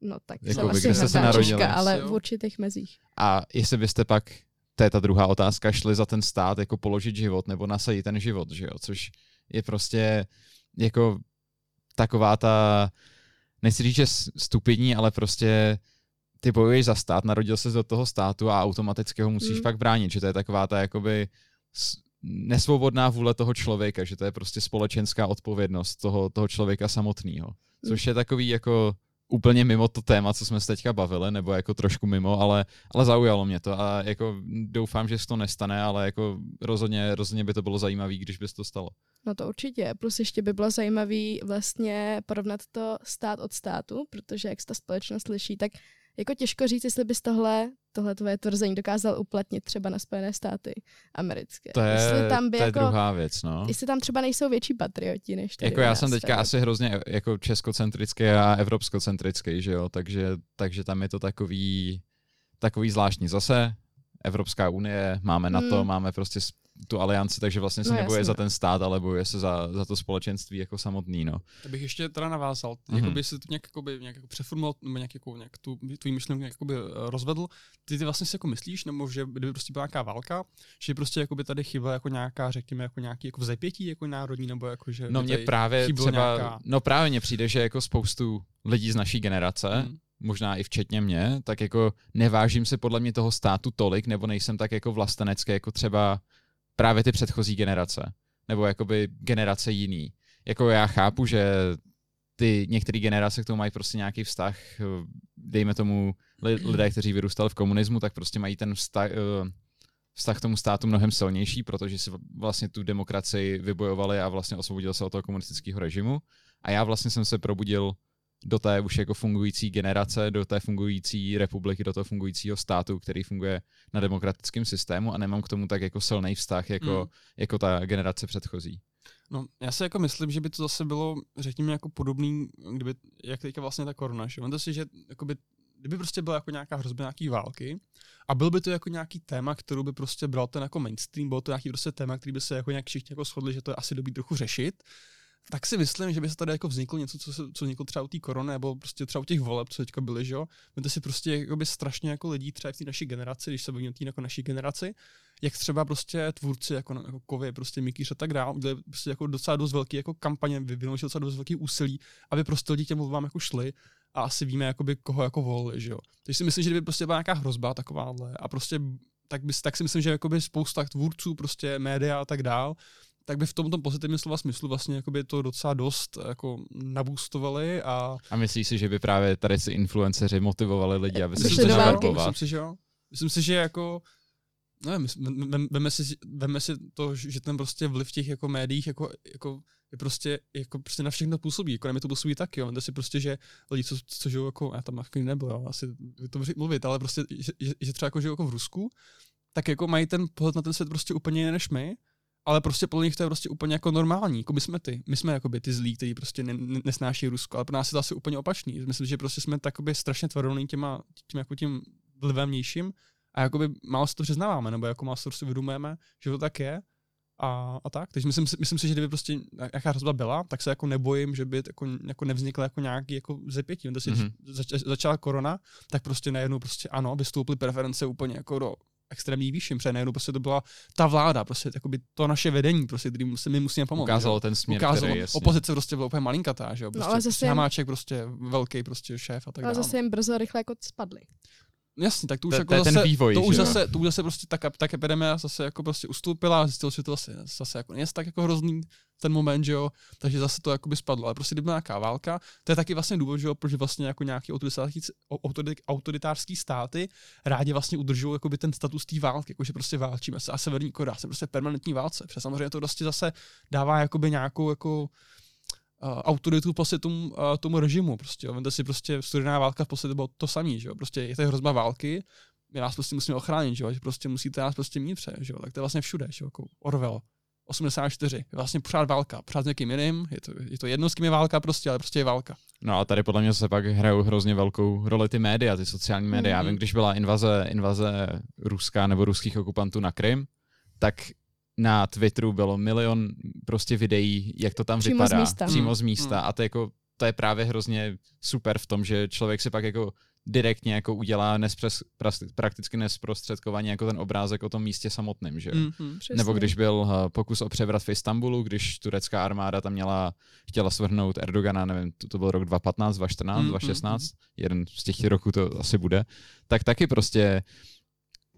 No tak Jako jsem vy, asi kde jste se narodili? Ale v určitých mezích. A jestli byste pak, to je ta druhá otázka, šli za ten stát jako položit život nebo nasadit ten život, že jo, což je prostě jako taková ta, nechci říct, že stupidní, ale prostě ty bojuješ za stát, narodil se do toho státu a automaticky ho musíš Mm. pak bránit, že to je taková ta jakoby nesvobodná vůle toho člověka, že to je prostě společenská odpovědnost toho, toho člověka samotného. Což je takový jako úplně mimo to téma, co jsme se teďka bavili, nebo jako trošku mimo, ale, ale zaujalo mě to a jako doufám, že se to nestane, ale jako rozhodně, rozhodně by to bylo zajímavé, když by se to stalo. No to určitě. Plus ještě by bylo zajímavý vlastně porovnat to stát od státu, protože jak se ta společnost liší, tak jako těžko říct, jestli bys tohle, tohle tvoje tvrzení dokázal uplatnit třeba na Spojené státy americké. To je, jestli tam by to je jako, druhá věc, no. Jestli tam třeba nejsou větší patrioti než tady Jako já jsem teďka tady. asi hrozně jako českocentrický a evropskocentrický, že jo, takže, takže tam je to takový, takový zvláštní. Zase Evropská unie, máme NATO, Hmm. máme prostě tu alianci, takže vlastně se No nebojuje jasně. za ten stát, ale bojuje se za, za to společenství jako samotný, no. To bych ještě teda navázal, Mhm. mm-hmm. jakoby si to nějak, jakoby, nějak jako přeformuloval, nebo nějak, jako, nějak tu, tu myšlenku nějak jakoby, eh, rozvedl. Ty, ty vlastně si jako myslíš, nebo že kdyby prostě byla nějaká válka, že prostě jakoby tady chyběla jako nějaká, řekněme, jako nějaký jako vzepětí jako národní, nebo jako, že No tady právě třeba, nějaká- no právě mně přijde, že jako spoustu lidí z naší generace, Hmm. Možná i včetně mě, tak jako nevážím se podle mě toho státu tolik, nebo nejsem tak jako vlastenecký, jako třeba právě ty předchozí generace, nebo jakoby generace jiný. Jako já chápu, že ty některé generace k tomu mají prostě nějaký vztah, dejme tomu li- lidé, kteří vyrůstali v komunismu, tak prostě mají ten vztah, eh, vztah k tomu státu mnohem silnější, protože si vlastně tu demokracii vybojovali a vlastně osvobodil se od toho komunistického režimu. A já vlastně jsem se probudil do té už jako fungující generace, do té fungující republiky, do toho fungujícího státu, který funguje na demokratickém systému a nemám k tomu tak jako silný vztah jako, Mm. jako ta generace předchozí. No, já si jako myslím, že by to zase bylo, řekněme, jako podobný, kdyby, jak teďka vlastně ta korona, že? Vemte si, že jakoby, kdyby prostě byla jako nějaká hrozba nějaký války a byl by to jako nějaký téma, kterou by prostě bral ten jako mainstream, bylo to nějaký prostě téma, který by se jako nějak všichni jako shodli, že to je asi dobrý trochu řešit, tak si myslím, že by se tady jako vzniklo něco, co, se, co vzniklo třeba u té korony, nebo prostě třeba u těch voleb, co teďka byly, že jo. Vemte si prostě jakoby strašně jako lidí třeba v té naší generaci, když se bavíme o té jako naší generaci, jak třeba prostě tvůrci jako, jako Kovy, prostě Mikýř a tak dále, udělali prostě jako docela dost velký jako kampaně, vyvinuli docela dost velký úsilí, aby prostě lidi těm volbám jako šli a asi víme, jakoby, koho jako volili, že jo. Takže si myslím, že kdyby prostě byla nějaká hrozba takováhle a prostě tak, by, tak si myslím, že jakoby spousta tvůrců, prostě média a tak dál, tak by v tomto pozitivním slova smyslu vlastně jakoby to docela dost jako nabůstovali a A myslíš si, že by právě tady si influenceři motivovali lidi, aby se války. zaverbovat? Myslím si, že jo. Myslím si, že jako nevím, vem- veme si, veme si to, že ten prostě vliv těch jako médiích jako, jako je prostě, jako prostě na všechno působí, jako na mě to působí taky, jo. Vemte si prostě, že lidi, co, co žijou jako, já tam jako nebyl, jo, asi to mluvit, ale prostě, že, že, že třeba jako žijou jako v Rusku, tak jako mají ten pohled na ten svět prostě úplně jiný než my, ale prostě podle nich to je prostě úplně jako normální, jako by jsme ty. My jsme jako by ty zlí, kteří prostě ne, ne, nesnáší Rusko, ale pro nás je to asi úplně opačný. Myslím, že prostě jsme takoby strašně tvrdoný těma, tím jako tím vlivem vnějším a jakoby málo si to přiznáváme, nebo jako málo si to prostě uvědomujeme, že to tak je. A, a tak, takže myslím, si- myslím si, že kdyby prostě jaká hrozba byla, tak se jako nebojím, že by jako, jako nevznikla jako nějaký jako zepětí. Mm-hmm. Mhm. Zač, začala korona, tak prostě najednou prostě ano, vystoupily preference úplně jako do extrémní výšin, protože najednou prostě to byla ta vláda, prostě jakoby to naše vedení, prostě, kterým se my musíme pomoct. Ukázalo že? ten směr, Ukázalo, který jasně. opozice prostě byla úplně malinkatá, že jo, No, prostě, ale prostě zase jen- Hamáček prostě velký prostě šéf a tak Ale dále. zase jim brzo rychle jako spadli. Jasně, tak to už jako zase, vývoj, to už zase, to už zase prostě tak, tak epidemie zase jako prostě ustoupila a zjistilo, že to zase, zase jako není tak jako hrozný ten moment, že jo, takže zase to jako by spadlo, ale prostě kdyby byla nějaká válka, to je taky vlastně důvod, že jo, proč vlastně jako nějaký autoritářský, autori- autoritářský státy rádi vlastně udržují jakoby ten status té války, jakože prostě válčíme se a Severní Korea se prostě permanentní válce, protože samozřejmě to prostě zase dává jakoby nějakou jako uh, autoritu prostě tomu, uh, tomu režimu. Prostě, jo. Vemte si prostě studená válka v podstatě bylo to samé, že jo. Prostě je to hrozba války, my nás prostě musíme ochránit, že jo, prostě musíte nás prostě mít pře, že jo. Tak to je vlastně všude, že jo, jako Orwell. 84. Je vlastně pořád válka. Pořád s někým jiným. Je to, je to jedno, s kým je válka prostě, ale prostě je válka. No a tady podle mě se pak hrajou hrozně velkou roli ty média, ty sociální média. Já Mhm. vím, když byla invaze, invaze ruská nebo ruských okupantů na Krym, tak na Twitteru bylo milion prostě videí, jak to tam Přímo z vypadá. místa. Přímo Mm. z místa. A to, jako, to je právě hrozně super v tom, že člověk si pak jako direktně jako udělá nespřes, pras- prakticky nesprostředkovaně jako ten obrázek o tom místě samotném, že. Mm-hmm. Přesně. Nebo když byl eh, pokus o převrat v Istanbulu, když turecká armáda tam měla, chtěla svrhnout Erdogana, nevím, to, to byl rok 2015, 2014, Mm, mm, 2016, jeden z těch roků to asi bude, tak taky prostě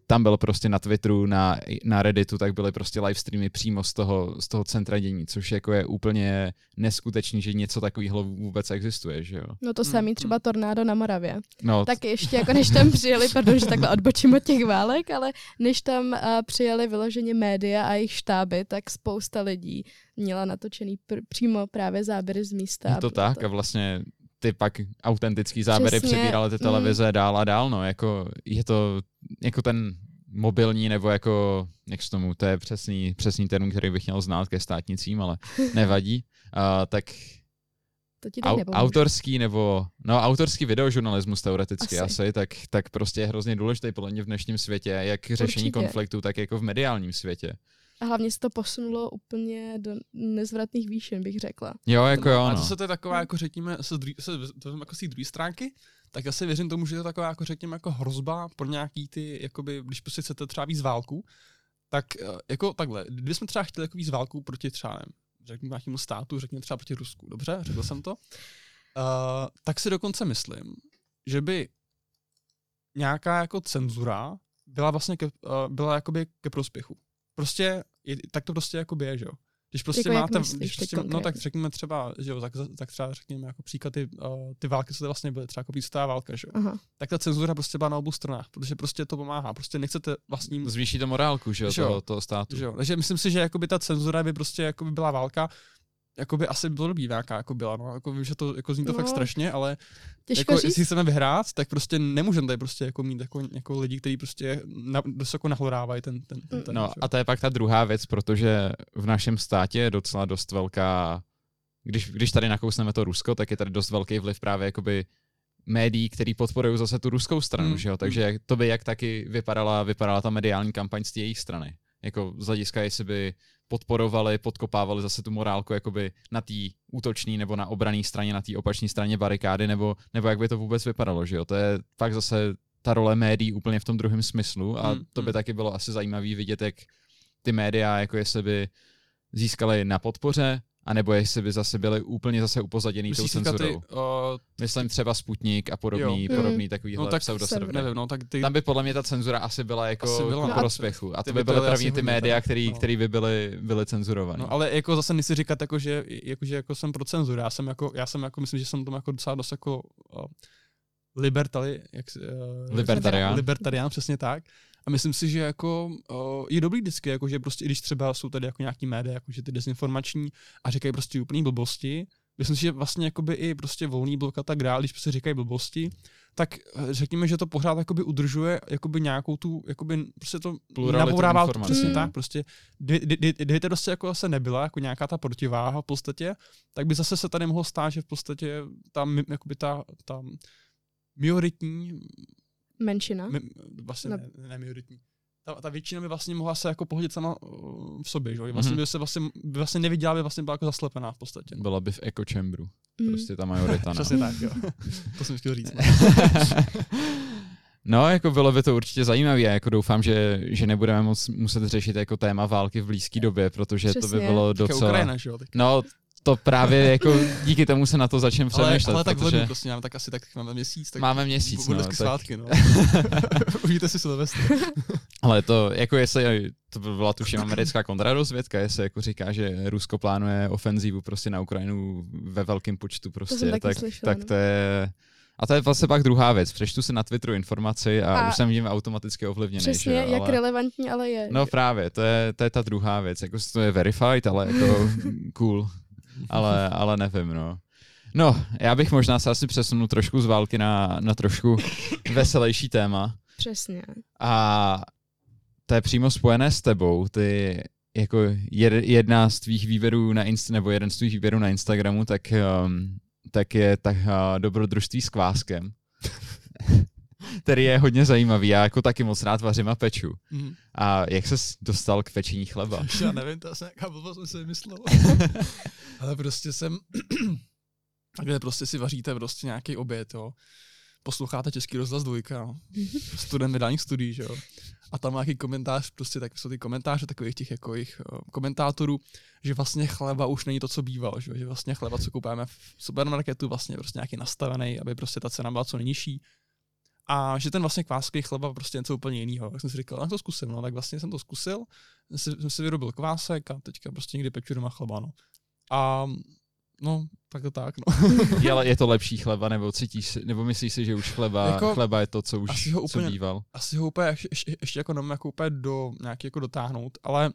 tam byl prostě na Twitteru, na, na Redditu, tak byly prostě live streamy přímo z toho, z toho centra dění, což jako je úplně neskutečný, že něco takového vůbec existuje, že jo. No to samý mm. třeba tornádo na Moravě. No, Tak ještě jako než tam přijeli, pardon, že takhle odbočím od těch válek, ale než tam uh, přijeli vyloženě média a jejich štáby, tak spousta lidí měla natočený pr- přímo právě záběry z místa. Je a to bylo tak a vlastně ty pak autentický záběry Přesně, přebíraly ty mm. televize dál a dál, no, jako je to jako ten mobilní, nebo jako, jak se tomu, to je přesný, přesný termín, který bych měl znát ke státnicím, ale nevadí, uh, tak To ti au, autorský nebo, no autorský videožurnalismus teoreticky Asi. asi, tak, tak prostě je hrozně důležitý podle mě v dnešním světě, jak řešení Určitě. konfliktu, tak jako v mediálním světě. A hlavně se to posunulo úplně do nezvratných výšin, bych řekla. Jo, jako jo, A no. zase to je taková, jako řekněme, se, druhý, se to jako z té druhé stránky, tak já si věřím tomu, že to je taková, jako řekněme, jako hrozba pro nějaký ty, jakoby, když prostě chcete třeba víc válku, tak eh, jako takhle, kdybychom třeba chtěli jako víc válku proti třeba, nevím, řekněme nějakému státu, řekněme třeba proti Rusku, dobře, řekl jsem to, uh, tak si dokonce myslím, že by nějaká jako cenzura byla vlastně ke, uh, byla jakoby ke prospěchu. Prostě, je, tak to prostě jako je, že jo. Když prostě Jako jak máte, myslíš když prostě, no tak řekněme třeba, že jo, tak, tak třeba řekněme jako příklad ty, uh, ty války, co to vlastně byly, třeba jako válka, že jo. Aha. Tak ta cenzura prostě byla na obou stranách, protože prostě to pomáhá. Prostě nechcete vlastním Zvýší to morálku, že jo, Že jo. toho, toho státu. že jo. Takže myslím si, že jakoby ta cenzura by prostě jakoby byla válka, jakoby asi bylo dobrý nějaká jako byla, no. Jako vím, že to jako zní to No, fakt strašně, ale Těžko jako, říct. jestli chceme vyhrát, tak prostě nemůžeme tady prostě jako mít jako, jako lidi, kteří prostě na, dost jako nahlodávají ten, ten, ten, ten No jo. a to je pak ta druhá věc, protože v našem státě je docela dost velká, když, když tady nakousneme to Rusko, tak je tady dost velký vliv právě jakoby médií, který podporují zase tu ruskou stranu, Mm, že jo? Takže jak, to by jak taky vypadala, vypadala ta mediální kampaň z té jejich strany. Jako z hlediska, jestli by podporovali, podkopávali zase tu morálku jakoby na té útočné nebo na obrané straně, na té opačné straně barikády, nebo, nebo jak by to vůbec vypadalo, že jo? To je fakt zase ta role médií úplně v tom druhém smyslu a Mm, to by mm. taky bylo asi zajímavý vidět, jak ty média, jako jestli by získali na podpoře, anebo jestli by zase byly úplně zase upozaděný tou Myslíš ty, cenzurou. uh, Myslím třeba Sputnik a podobný, Jo. podobný takovýhle no tak nevím, no tak ty, Tam by podle mě ta cenzura asi byla jako Asi byla, no a prospěchu. A ty to by by byly asi ty média, tak, který, no. který by byly, byly cenzurované. No, ale jako zase nechci říkat, jako, že, jako, že jako jsem pro cenzuru. Já jsem jako, já jsem jako, myslím, že jsem tam jako docela dost jako uh, libertali, jak, uh, Libertarián. libertarián, přesně tak. A myslím si, že jako uh, je dobrý vždycky, jako, že prostě, i když třeba jsou tady jako nějaký média, jako, že ty dezinformační a říkají prostě úplný blbosti, myslím si, že vlastně jakoby i prostě volný blok a tak dále, když prostě říkají blbosti, tak eh, řekněme, že to pořád jakoby udržuje jakoby nějakou tu, jakoby prostě to Pluralitu nabourává to přesně Mm. tak, prostě kdy- kdy- kdy- kdyby to prostě jako se nebyla jako nějaká ta protiváha v podstatě, tak by zase se tady mohlo stát, že v podstatě ta, mi- jakoby ta, ta minoritní, Menšina. mi, vlastně ne, ne minoritní, ta, ta většina by vlastně mohla se jako pohodit sama uh, v sobě, že? jo? Vlastně Mhm. by se vlastně, by vlastně neviděla, by vlastně byla jako zaslepená v podstatě. Byla by v echo chambru. Mm. Prostě ta majorita. No. Přesně tak, jo. to jsem chtěl říct. no. No, jako bylo by to určitě zajímavé a jako doufám, že, že nebudeme moc muset řešit jako téma války v blízké době, protože to by Přesně. bylo docela... Ukrajina, že jo? Tak. No, to právě jako díky tomu se na to začnem Ale, přemýšlet, ale tak v protože prostě máme tak asi tak máme měsíc. Tak máme měsíc, no, tak, svátky, no. Užijte si Silvestr. ale to, jako jestli, to by byla tuším americká kontrarozvědka, jestli jako říká, že Rusko plánuje ofenzívu prostě na Ukrajinu ve velkém počtu prostě, taky tak, slyšela, tak no. to je... A to je vlastně pak druhá věc. Přečtu si na Twitteru informaci a, A- už jsem tím automaticky ovlivněný. Přesně, že jak ale... relevantní ale je. No právě, to je, to je ta druhá věc. Jako to je verified, ale jako cool. Ale, ale nevím, no. No, já bych možná se asi přesunul trošku z války na, na trošku veselější téma. Přesně. A to je přímo spojené s tebou. Ty jako jed, jedna z tvých výběrů na Inst, nebo jeden z tvých výběrů na Instagramu, tak, um, tak je tak uh, dobrodružství s kváskem. Který je hodně zajímavý. Já jako taky moc rád vařím a peču. Mhm. A jak ses dostal k pečení chleba? Já nevím, to asi nějaká blbost, jsem si vymyslel. Ale prostě jsem, takhle prostě si vaříte prostě nějaký oběd, jo. posloucháte Český rozhlas dvojka, no. student mediálních studií, že jo. A tam nějaký komentář, prostě tak jsou ty komentáře takových těch jako jejich uh, komentátorů, že vlastně chleba už není to, co býval, že, jo? že vlastně chleba, co kupujeme v supermarketu, vlastně prostě nějaký nastavený, aby prostě ta cena byla co nejnižší. A že ten vlastně kváskový chleba prostě něco úplně jiného. Tak jsem si říkal, tak to zkusím, no, tak vlastně jsem to zkusil, jsem si vyrobil kvásek a teďka prostě někdy peču doma chleba, no. A No, tak to tak, no. je, ale je to lepší chleba, nebo cítíš nebo myslíš si, že už chleba, jako, chleba je to, co už asi ho úplně, co býval? Asi ho úplně ještě, ještě, ještě jako nevím, jako úplně do, nějaký jako dotáhnout, ale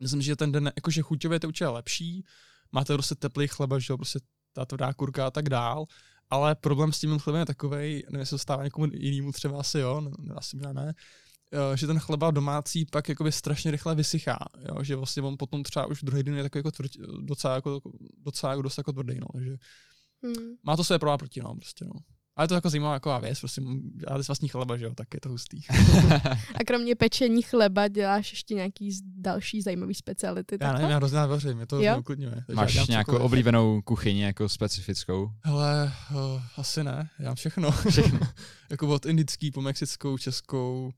myslím, že ten den, jakože chuťově to určitě lepší, máte prostě teplý chleba, že jo, prostě ta tvrdá kurka a tak dál, ale problém s tím chlebem je takový, nevím, jestli to stává někomu jinému třeba asi jo, ne, asi možná ne, Eh, že ten chleba domácí pak jakoby strašně rychle vysychá, jo? že vlastně on potom třeba už druhý den je takový jako tvrd, docela, jako, docela jako dost jako tvrdý, no, takže hmm. má to své pro a proti, no, prostě, no. Ale je to jako zajímavá jako věc, prostě já vlastní chleba, že jo, tak je to hustý. a kromě pečení chleba děláš ještě nějaký další zajímavý speciality? Já nevím, já hrozně vařím, mě to neuklidňuje. Máš nějakou cokoliv. oblíbenou kuchyni jako specifickou? Hele, uh, asi ne, já mám všechno. všechno. jako od indický po mexickou, českou,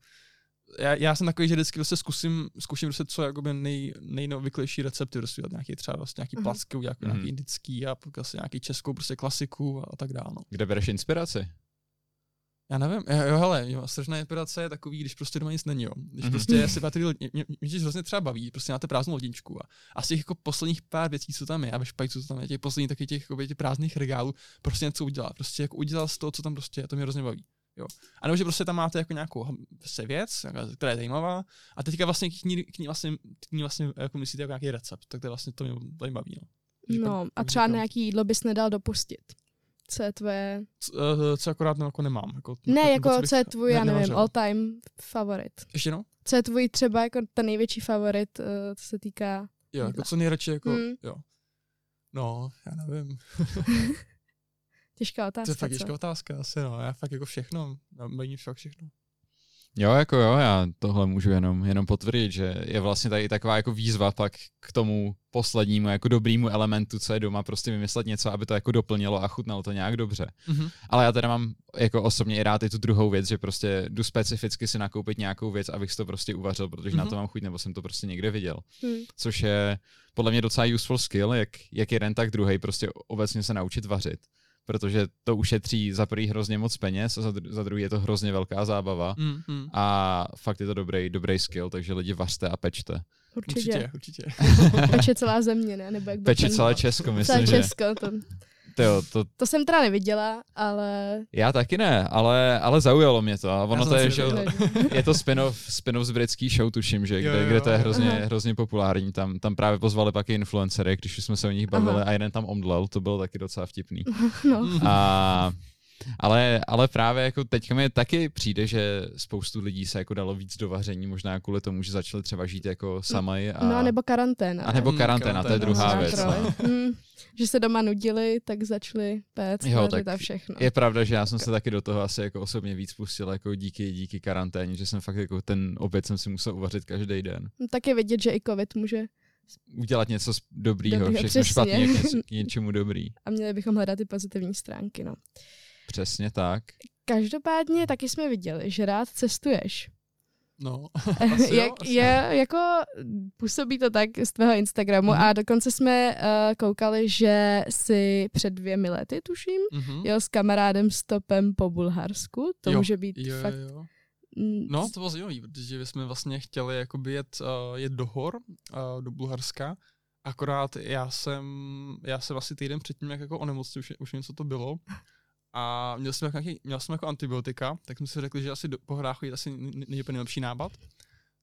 já, já jsem takový, že vždycky prostě zkusím, zkusím prostě co jakoby nej, nejnovyklejší recepty, prostě nějaký třeba vlastně nějaký uh-huh. placky, udělat uh-huh. nějaký indický a pak asi nějaký českou prostě klasiku a, a tak dále. No. Kde bereš inspiraci? Já nevím, jo, jo hele, jo, strašná inspirace je takový, když prostě doma nic není, jo. Když mm-hmm. prostě si patří, mě, mě, mě, hrozně třeba baví, prostě máte prázdnou lodičku a, a z těch jako posledních pár věcí, co tam je, a ve špajcu, co tam je, těch posledních taky těch, jako, těch prázdných regálů, prostě něco udělat. Prostě jako udělal z toho, co tam prostě je, to mě hrozně baví. Jo. A nebo že prostě tam máte jako nějakou se věc, která je zajímavá, a teďka vlastně k ní, k ní vlastně, k ní vlastně jako myslíte jako nějaký recept, tak to je vlastně to mě zajímavý. No, no pak, a třeba říkám. nějaký jídlo bys nedal dopustit. Co je tvoje... Co, uh, co akorát no, jako nemám. Jako, ne, jako co, co je tvůj, já nevím, all time favorit. Ještě no? Co je tvůj třeba jako ten největší favorit, uh, co se týká Jo, jako co nejradši, jako, hmm. jo. No, já nevím. Těžká otázka. To je fakt těžká otázka, asi no. Já fakt jako všechno, baví fakt všechno. Jo, jako jo, já tohle můžu jenom, jenom potvrdit, že je vlastně tady taková jako výzva pak k tomu poslednímu jako dobrýmu elementu, co je doma, prostě vymyslet něco, aby to jako doplnilo a chutnalo to nějak dobře. Mm-hmm. Ale já teda mám jako osobně i rád i tu druhou věc, že prostě jdu specificky si nakoupit nějakou věc, abych si to prostě uvařil, protože mm-hmm. na to mám chuť, nebo jsem to prostě někde viděl. Mm. Což je podle mě docela useful skill, jak, jak jeden, tak druhý, prostě obecně se naučit vařit protože to ušetří za prvý hrozně moc peněz a za, dru- za druhý je to hrozně velká zábava mm, mm. a fakt je to dobrý, dobrý skill, takže lidi vařte a pečte. Určitě. Určitě, určitě. Peče celá země, ne? Nebo jak Peče celé Česko, myslím, celé Česko, to... To, jo, to... to jsem teda neviděla, ale... Já taky ne, ale, ale zaujalo mě to. A ono to je, že je to spin-off, spin-off z britský show, tuším, že kde, jo, jo, kde to je hrozně, hrozně populární. Tam, tam právě pozvali pak i influencery, když jsme se o nich bavili Aha. a jeden tam omdlel, to bylo taky docela vtipný. No. A ale, ale právě jako teďka mi taky přijde, že spoustu lidí se jako dalo víc do vaření, možná kvůli tomu, že začali třeba žít jako sami. A... No, nebo karanténa. A nebo karanténa, to je druhá věc. No. Hmm, že se doma nudili, tak začali péct, jo, tak a všechno. Je pravda, že já jsem se taky do toho asi jako osobně víc pustil, jako díky, díky karanténě, že jsem fakt jako ten oběd jsem si musel uvařit každý den. No, tak je vidět, že i covid může udělat něco dobrýho, Dobrý, všechno přesně. špatně k, k něčemu dobrý. A měli bychom hledat ty pozitivní stránky, no. Přesně tak. Každopádně taky jsme viděli, že rád cestuješ. No, asi Jak, jo, asi. je, jako působí to tak z tvého Instagramu mm-hmm. a dokonce jsme uh, koukali, že si před dvěmi lety, tuším, mm-hmm. jel s kamarádem stopem po Bulharsku. To jo, může být jo, fakt... Jo. No, to bylo zajímavé, protože jsme vlastně chtěli jakoby jet, uh, jet do hor, uh, do Bulharska, akorát já jsem, já jsem asi týden předtím, jak jako onemocnil, už, už něco to bylo, a měl jsem, nějaký, měl jsem jako antibiotika, tak jsme si řekli, že asi do, po hrách jít asi není úplně nejlepší nápad.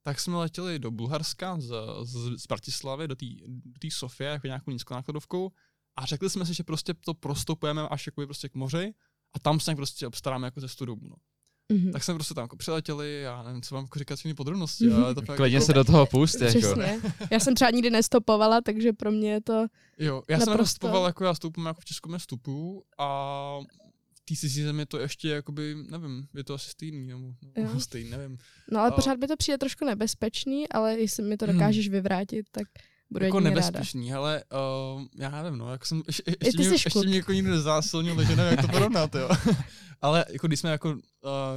Tak jsme letěli do Bulharska z, z, z Bratislavy do té do Sofie, jako nějakou nízkonákladovkou a řekli jsme si, že prostě to prostupujeme až jako prostě k moři a tam se prostě obstaráme jako cestu domů. No. Mm-hmm. Tak jsme prostě tam jako přiletěli, já nevím, co vám jako říkat všechny podrobnosti. Mm-hmm. Ale to Klidně jako... se do toho pust. Jako. Já jsem třeba nikdy nestopovala, takže pro mě je to Jo, já naprosto... jsem nestopoval, jako já stoupím jako v českém vstupu a té cizí země to ještě, jakoby, nevím, je to asi stejný, nebo, nebo stejný, nevím. No ale a... pořád by to přijde trošku nebezpečný, ale jestli mi to hmm. dokážeš hmm. vyvrátit, tak Budu jako jedině ráda. nebezpečný, ale uh, já nevím, no, jak jsem, ještě, ještě, mě, ještě mě jako nikdo nezásilnil, takže nevím, jak to porovnat, jo. ale jako když jsme jako, uh,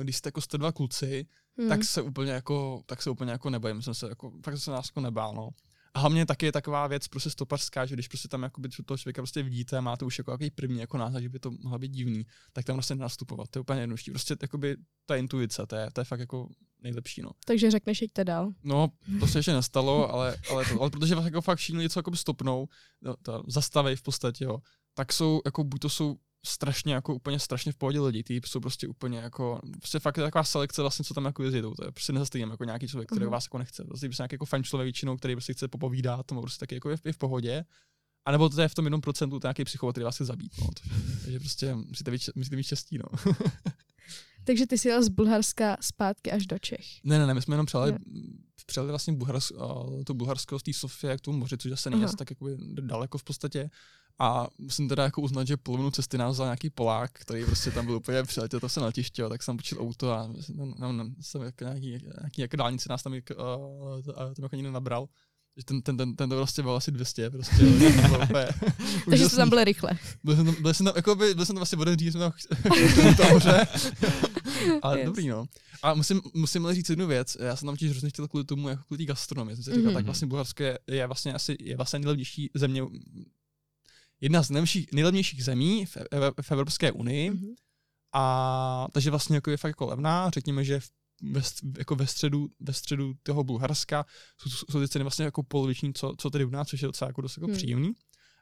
když jste jako jste dva kluci, Hmm. tak se úplně jako, tak se úplně jako nebojím, jsem se jako, fakt jsem se nás jako nebál, no. A hlavně taky je taková věc prostě stopařská, že když prostě tam jako toho člověka prostě vidíte a máte už jako jaký první jako náhled, že by to mohlo být divný, tak tam prostě nenastupovat. To je úplně jednodušší. Prostě jakoby ta intuice, to je, to je fakt jako nejlepší, no. Takže řekneš, jeďte dál. No, to se ještě nestalo, ale, ale, to, ale protože jako fakt všichni něco jako stopnou, no, to zastavej v podstatě, jo, tak jsou, jako buď to jsou strašně, jako úplně strašně v pohodě lidi, ty jsou prostě úplně jako, prostě fakt je taková selekce vlastně, co tam jako jezdou, to je prostě nezastejím jako nějaký člověk, který Mhm. vás jako nechce, prostě prostě nějaký jako fajn člověk většinou, který prostě chce popovídat, tomu prostě taky jako je, v- je v pohodě, a nebo to je v tom jednom procentu to nějaký psychopat, který vás chce zabít, no, takže prostě musíte být, musíte být štěstí, no. Takže ty jsi jel z Bulharska zpátky až do Čech. Ne, ne, ne, my jsme jenom přijeli, přijeli vlastně Bulhars, uh, to Bulharsko z té Sofie k tomu moři, což zase není tak jakoby daleko v podstatě. A musím teda jako uznat, že polovinu cesty nás vzal nějaký Polák, který prostě tam byl úplně přiletěl, to se na letiště, jo, tak jsem počil auto a no, no, no, jsem jako nějaký, nějaký jako dálnici nás tam, jako, uh, tam jako nabral. Že ten, ten, ten, ten to prostě byl asi 200, prostě. Takže úžasný. tam byl rychle. Byl jsem tam, byl jsem tam, jako by, byl jsem tam asi vodem dřív, jsem tam to hoře. Ale Yes. dobrý, no. A musím, musím ale říct jednu věc, já jsem tam totiž hrozně chtěl kvůli tomu, jako kvůli té gastronomii. Jsem si říkal, Mhm. tak vlastně Bulharsko je, je, vlastně asi, je vlastně nejlevnější země, jedna z nejlevnějších, nejlevnějších zemí v, v, v Evropské unii. Mhm. A takže vlastně jako je fakt jako levná, řekněme, že ve, jako ve středu, ve středu toho Bulharska jsou, jsou ty ceny vlastně jako poloviční, co, co tady u nás, což je docela jako dost jako Hmm. příjemný.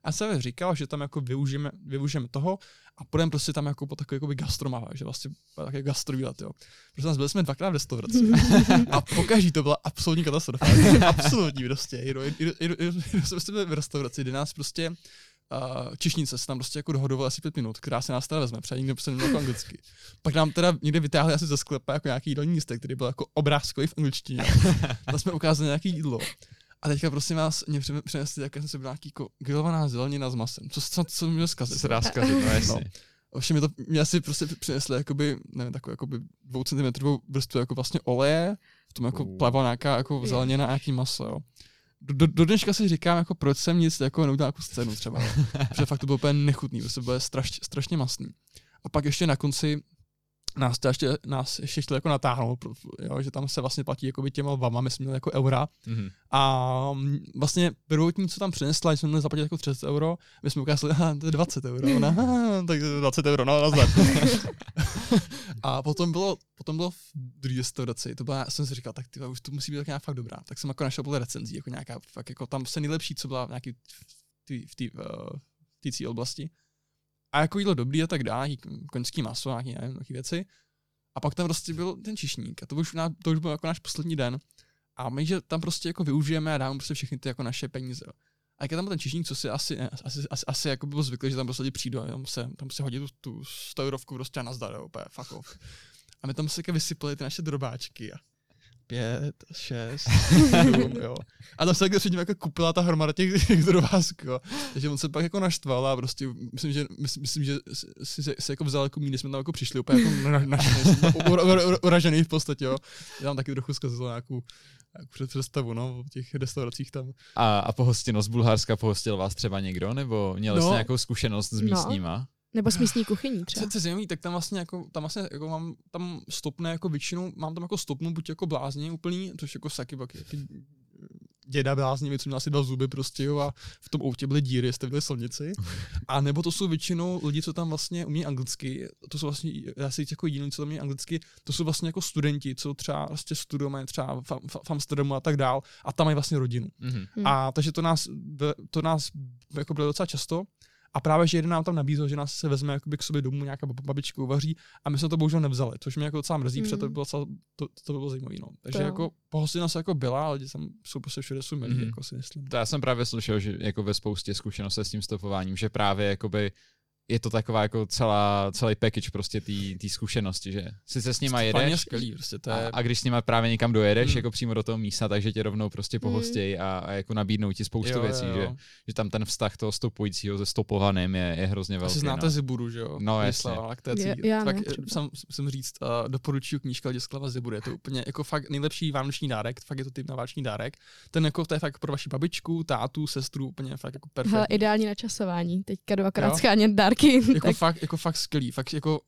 A jsem říkal, že tam jako využijeme, využijeme toho a půjdeme prostě tam jako po takový jako gastromava, že vlastně takový gastrovýlet, jo. Protože nás byli jsme dvakrát v restauraci a pokaždý to byla absolutní katastrofa. absolutní prostě. Jsme byli v restauraci, kde nás prostě uh, čišnice se tam prostě jako dohodovala asi pět minut, která se nás teda vezme, protože nikdo prostě jako anglicky. Pak nám teda někde vytáhli asi ze sklepa jako nějaký jídelní lístek, který byl jako obrázkový v angličtině. Tam jsme ukázali nějaký jídlo. A teďka prosím vás, mě přine- přinesli, jak jsem si byl nějaký jako grillovaná zelenina s masem. Co, co, co mě zkazit? se dá zkazit, no jasně. No. Ovšem mi to, mě asi prostě přinesli jakoby, nevím, takovou jakoby dvou centimetrovou vrstvu jako vlastně oleje, v tom jako plavala nějaká jako a nějaký maso, jo. Do, do, dneška si říkám, jako proč jsem nic jako neudělal jako scénu třeba. Protože fakt to bylo úplně nechutný, prostě bylo strašně, strašně masný. A pak ještě na konci nás, to ještě, nás ještě chtěli jako natáhnout, jo, že tam se vlastně platí jakoby těma lvama, my jsme měli jako eura, Mhm. a mm, vlastně prvotní, co tam přinesla, jsme měli zaplatit jako 30 euro, my jsme ukázali, aha, to je 20 euro, ona, aha, tak 20 euro, no, nazdar. a potom bylo, potom bylo v druhé restauraci, to byla, já jsem si říkal, tak ty už to musí být tak nějak fakt dobrá, tak jsem jako našel podle recenzí, jako nějaká, fakt jako tam se nejlepší, co byla v nějaký v té v té oblasti. A jako jídlo dobrý a tak dále, koňský maso, nějaký, nevím, nějaký věci. A pak tam prostě byl ten čišník a to už, ná- to už byl jako náš poslední den. A my, že tam prostě jako využijeme a dáme prostě všechny ty jako naše peníze. A jak je tam byl ten čišník, co si asi, ne, asi, asi, asi jako byl zvyklý, že tam prostě lidi přijdou a tam se, tam se hodí tu, tu 100 eurovku prostě a nazdar, úplně fuck off. A my tam se jako vysypali ty naše drobáčky a pět, šest, sedm, jo. A tam se jako před ním jako kupila ta hromada těch, těch drobásků, jo. Takže on se pak jako naštval a prostě myslím, že, myslím, myslím, že si se, se jako vzal jako míny, jsme tam jako přišli úplně jako na, na, na, uražený v podstatě, jo. Já tam taky trochu zkazilo nějakou, nějakou před- představu, no, v těch restauracích tam. A, a pohostinnost z Bulharska pohostil vás třeba někdo, nebo měli jste No. nějakou zkušenost s No. Nebo s místní kuchyní třeba. Co, co je zajímavý, tak tam vlastně jako, tam vlastně jako mám tam stopné jako většinou, mám tam jako stopnu buď jako blázně úplný, což jako saky jaký děda bláznivý, co měl asi dva zuby prostě, jo, a v tom autě byly díry, jste byli silnici. A nebo to jsou většinou lidi, co tam vlastně umí anglicky, to jsou vlastně, já si jako jediný, co tam umí anglicky, to jsou vlastně jako studenti, co třeba vlastně studují mají třeba v, v, v Amsterdamu a tak dál, a tam mají vlastně rodinu. Mhm. Hmm. A takže to nás, to nás jako bylo docela často. A právě, že jeden nám tam nabízel, že nás se vezme jakoby k sobě domů, nějaká bab- babička uvaří a my jsme to bohužel nevzali, což mě jako docela mrzí, Mm. protože to by bylo, docela, to, to by bylo zajímavé. No. Takže To jako pohostina se jako byla, ale lidi tam jsou prostě všude jsou milí, Mhm. jako si myslím. To já jsem právě slyšel, že jako ve spoustě zkušeností s tím stopováním, že právě jakoby je to taková jako celá, celý package prostě té zkušenosti, že sice s nima jedeš skvělý, prostě to je... a, a když s nima právě někam dojedeš, Hmm. jako přímo do toho místa, takže tě rovnou prostě pohostějí a, a jako nabídnou ti spoustu Jo, věcí, jo. Že, že tam ten vztah toho stopujícího se stopovaným je, je hrozně velký. Asi znáte no. Ziburu, že jo? No, jasně. Tak je já třeba. jsem, jsem říct, uh, doporučuji knížka Děsklava Ziburu, je to úplně jako fakt nejlepší vánoční dárek, fakt je to typ na vánoční dárek. Ten jako, to je fakt pro vaši babičku, tátu, sestru, úplně fakt jako Hele, perfektní. ideální načasování. Teďka dvakrát Jo. Dárky. jako, tak fakt, jako fakt skvělý, fakt jako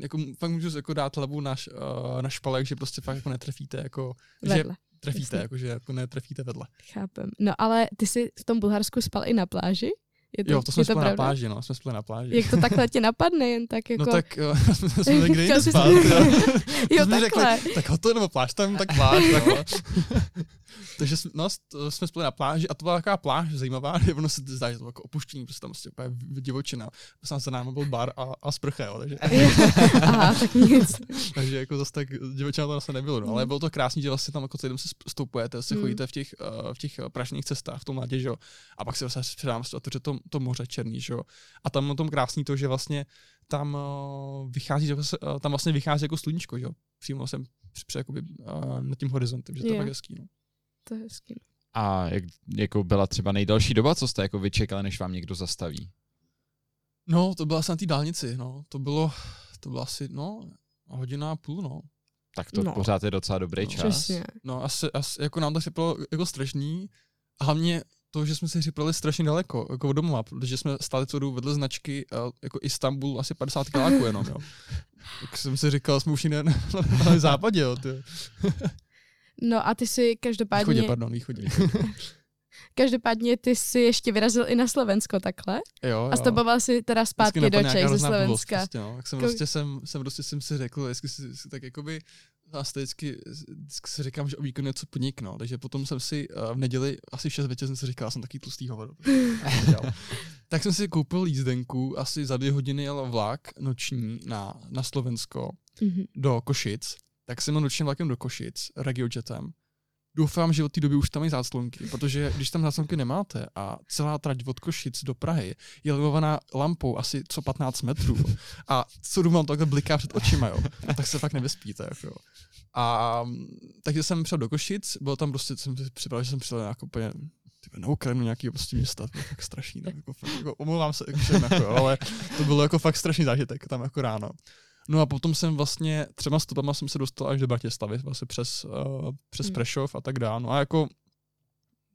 jako, fakt můžu jako dát hlavu na, š- uh, na špalek, že prostě fakt jako netrefíte, jako, že vedle. trefíte, jasně. jako, že jako netrefíte vedle. Chápem. No ale ty jsi v tom Bulharsku spal i na pláži? Je to, Jo, to jsme spali na pláži, no, jsme spali na pláži. Jak to takhle tě napadne, jen tak jako... No tak uh, jsme jsme kde jinde spát, jo. jo, jsme takhle. Řekli, tak hotel nebo pláž, tam tak pláž. no. Takže jsme, no, jsme spali na pláži a to byla taková pláž zajímavá, že ono se zdá, že to bylo jako opuštění, prostě tam prostě úplně divočina. Sam za námi byl bar a, a sprcha, jo, takže, Aha, tak nic. takže jako zase tak divočina to vlastně nebylo, no, ale Mm. bylo to krásný, že vlastně tam jako celý den se stoupujete, se Mm. chodíte v těch, uh, v těch eh, prašných cestách v tom ladě, že jo, a pak se vlastně předám se otevře to, to moře černý, že jo, a tam na tom krásný to, že vlastně tam uh, vychází, uh, tam vlastně vychází jako sluníčko, že jo, přímo jsem při, jakoby, uh, nad tím horizontem, že to je fakt hezký, no. To je hezký. A jak, jako byla třeba nejdelší doba, co jste jako vyčekali, než vám někdo zastaví? No, to byla asi na té dálnici, no. To bylo, to bylo asi, no, hodina a půl, no. Tak to No. pořád je docela dobrý No. čas. Přesně. No, asi, asi jako nám to připadalo jako strašný. A hlavně to, že jsme si připravili strašně daleko, jako od domova, protože jsme stáli dobu vedle značky, a jako Istanbul, asi 50 kiláků jenom, jo. Tak jsem si říkal, jsme už i na, na, na západě, jo, ty. No a ty si každopádně, Východě, pardon, východě. každopádně ty si ještě vyrazil i na Slovensko takhle Jo, a stopoval si teda zpátky Vždycky do Čech ze Slovenska. Prostě, no. Tak jsem Jako- prostě, jsem, jsem prostě jsem si řekl, jestli si, si tak jakoby vždycky, vždycky si říkám, že o víkendu něco podniknu, takže potom jsem si uh, v neděli asi v 6 večer jsem si říkal, jsem taký tlustý hovor. tak jsem si koupil jízdenku, asi za dvě hodiny jel vlak noční na, na Slovensko Mhm. do Košic, tak jsem jel nočním vlakem do Košic, regiojetem. Doufám, že od té doby už tam mají záclonky, protože když tam záclonky nemáte a celá trať od Košic do Prahy je limovaná lampou asi co 15 metrů a co dobu to takhle bliká před očima, jo, tak se fakt nevyspíte. Jako. A mm, takže jsem přišel do Košic, bylo tam prostě, jsem si připravil, že jsem přišel jako úplně na Ukrajinu nějakého prostě města, to fakt strašný, no, jako, fakt, jako, omlouvám se, jako, ale to bylo jako fakt strašný zážitek tam jako ráno. No a potom jsem vlastně třema stopama jsem se dostal až do Bratislavy, vlastně přes, uh, přes Hmm. Prešov a tak dále. No a jako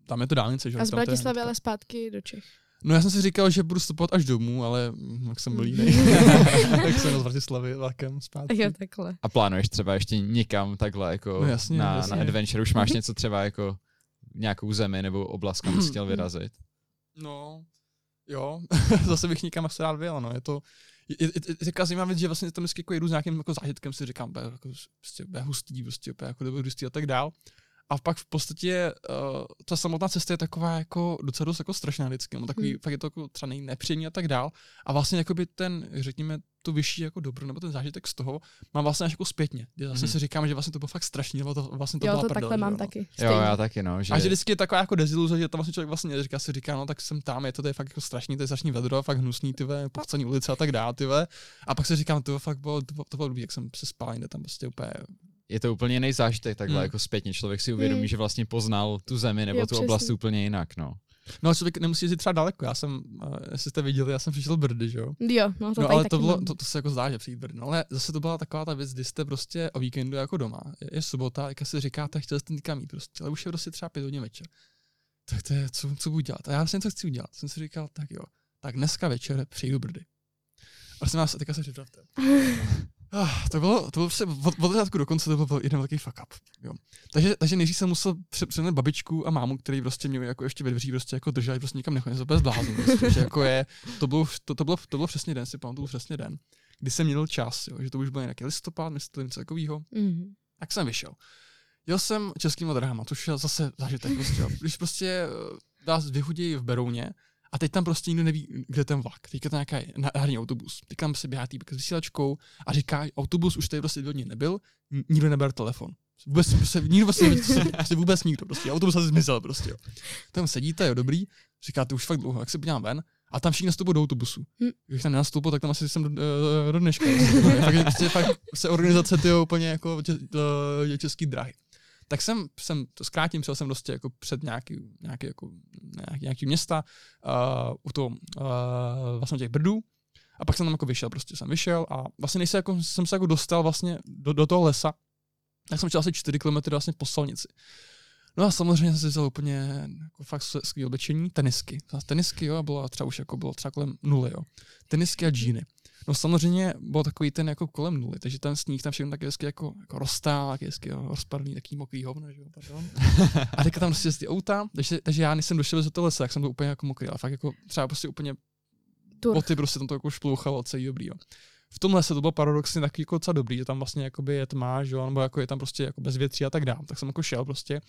tam je to dálnice, že? A z Bratislavy ale zpátky do Čech. No já jsem si říkal, že budu stopovat až domů, ale mm, jak jsem byl jiný, tak jsem z Bratislavy vlakem zpátky. Jo, takhle. A plánuješ třeba ještě někam takhle jako No jasně, na, jasně. na adventure? Už máš něco třeba jako nějakou zemi nebo oblast, kam jsi chtěl vyrazit? No, jo, zase bych někam asi rád vyjel, no, je to, je, je, je, věc, že vlastně tam vždycky jako jedu s nějakým jako zážitkem, si říkám, bude jako, prostě, bude hustý, prostě, jako hustý a tak dál. A pak v podstatě uh, ta samotná cesta je taková jako docela dost jako strašná vždycky, no, takový, Hmm. fakt je to jako třeba nej- nepříjemný a tak dál. A vlastně jakoby ten, řekněme, to vyšší jako dobro, nebo ten zážitek z toho, mám vlastně až jako zpětně. Kdy zase Mhm. si říkám, že vlastně to bylo fakt strašný, nebo to vlastně to Jo, byla to prdel, takhle mám no. taky. Jo, já taky, no. Že... A že vždycky je taková jako deziluze, že tam vlastně člověk vlastně říká, si říká, no tak jsem tam, je to tady fakt jako strašný, to je strašný vedro, fakt hnusný, ty ve, ulice a tak dále, ty ve. A pak si říkám, to fakt bylo, to, bylo- to bylo jak jsem se spál tam prostě úplně. Je to úplně jiný zážitek takhle Hmm. jako zpětně. Člověk si uvědomí, Hmm. že vlastně poznal tu zemi nebo Jo, tu oblast přesně. úplně jinak, no. No ale člověk nemusí jezdit třeba daleko, já jsem, uh, jestli jste viděli, já jsem přišel Brdy, že jo. Jo, no to no ale to, bylo, to, to, se jako zdá, že přijít Brdy. No ale zase to byla taková ta věc, kdy jste prostě o víkendu jako doma. Je, je sobota, jak si říkáte, chtěl jste někam jít prostě, ale už je prostě třeba pět hodin večer. Tak to je, co, co budu dělat? A já vlastně něco chci udělat. Jsem si říkal, tak jo, tak dneska večer přijdu Brdy. Prosím vás, teďka se připravte. Ah, to bylo, to bylo prostě od, od začátku do konce to byl jeden velký fuck up. Jo. Takže, takže nejdřív jsem musel pře- přenést babičku a mámu, který prostě mě jako ještě ve dveří prostě jako drželi, prostě nikam nechodili, bez blázen. Prostě, jako je, to bylo, to, to, bylo, to bylo přesně den, si pamatuju přesně den, kdy jsem měl čas, jo, že to už byl nějaký listopad, myslím, něco takového. Mhm. Tak jsem vyšel. Jel jsem českýma drahama, což je zase zážitek. Prostě, jo. Když prostě eh, vás vyhodí v Berouně a teď tam prostě nikdo neví, kde ten vlak. Teď je to nějaký náhradní autobus. Teď tam se běhá týpek s vysílačkou a říká, autobus už tady prostě dvě dny nebyl, nikdo neber telefon. Vůbec, prostě, nikdo prostě neví, se, prostě vůbec nikdo, prostě autobus asi zmizel prostě, jo. Tam sedíte, jo, dobrý, říkáte už fakt dlouho, jak se podívám ven A tam všichni nastupují do autobusu. Hm. Když tam nenastupují, tak tam asi jsem do, do, do dneška. fakt, prostě, fakt se organizace ty úplně jako tě, český dráhy. Tak jsem, jsem to zkrátím, přijel jsem prostě jako před nějaký, nějaký, jako, nějaký, nějaký města uh, u toho, uh, vlastně těch Brdů. A pak jsem tam jako vyšel, prostě jsem vyšel a vlastně než se jako, jsem se jako dostal vlastně do, do toho lesa, tak jsem šel asi 4 km vlastně po silnici. No a samozřejmě jsem si vzal úplně jako fakt skvělé oblečení, tenisky. Tenisky, jo, a bylo třeba už jako bylo třeba kolem nuly, jo. Tenisky a džíny. No samozřejmě byl takový ten jako kolem nuly, takže ten sníh tam všechno taky hezky jako, jako roztál, taky hezky jo, rozpadlý, taký mokrý hovno, že jo, pardon. A teďka tam prostě jezdí auta, takže, takže já, než jsem došel z toho lesa, tak jsem byl úplně jako mokrý, ale fakt jako třeba prostě úplně Tur. boty prostě tam to jako šplouchalo celý dobrý, jo. V tom lese to bylo paradoxně taky jako docela dobrý, že tam vlastně jakoby je tma, že jo, nebo jako je tam prostě jako bez větří a tak dále. Tak jsem jako šel prostě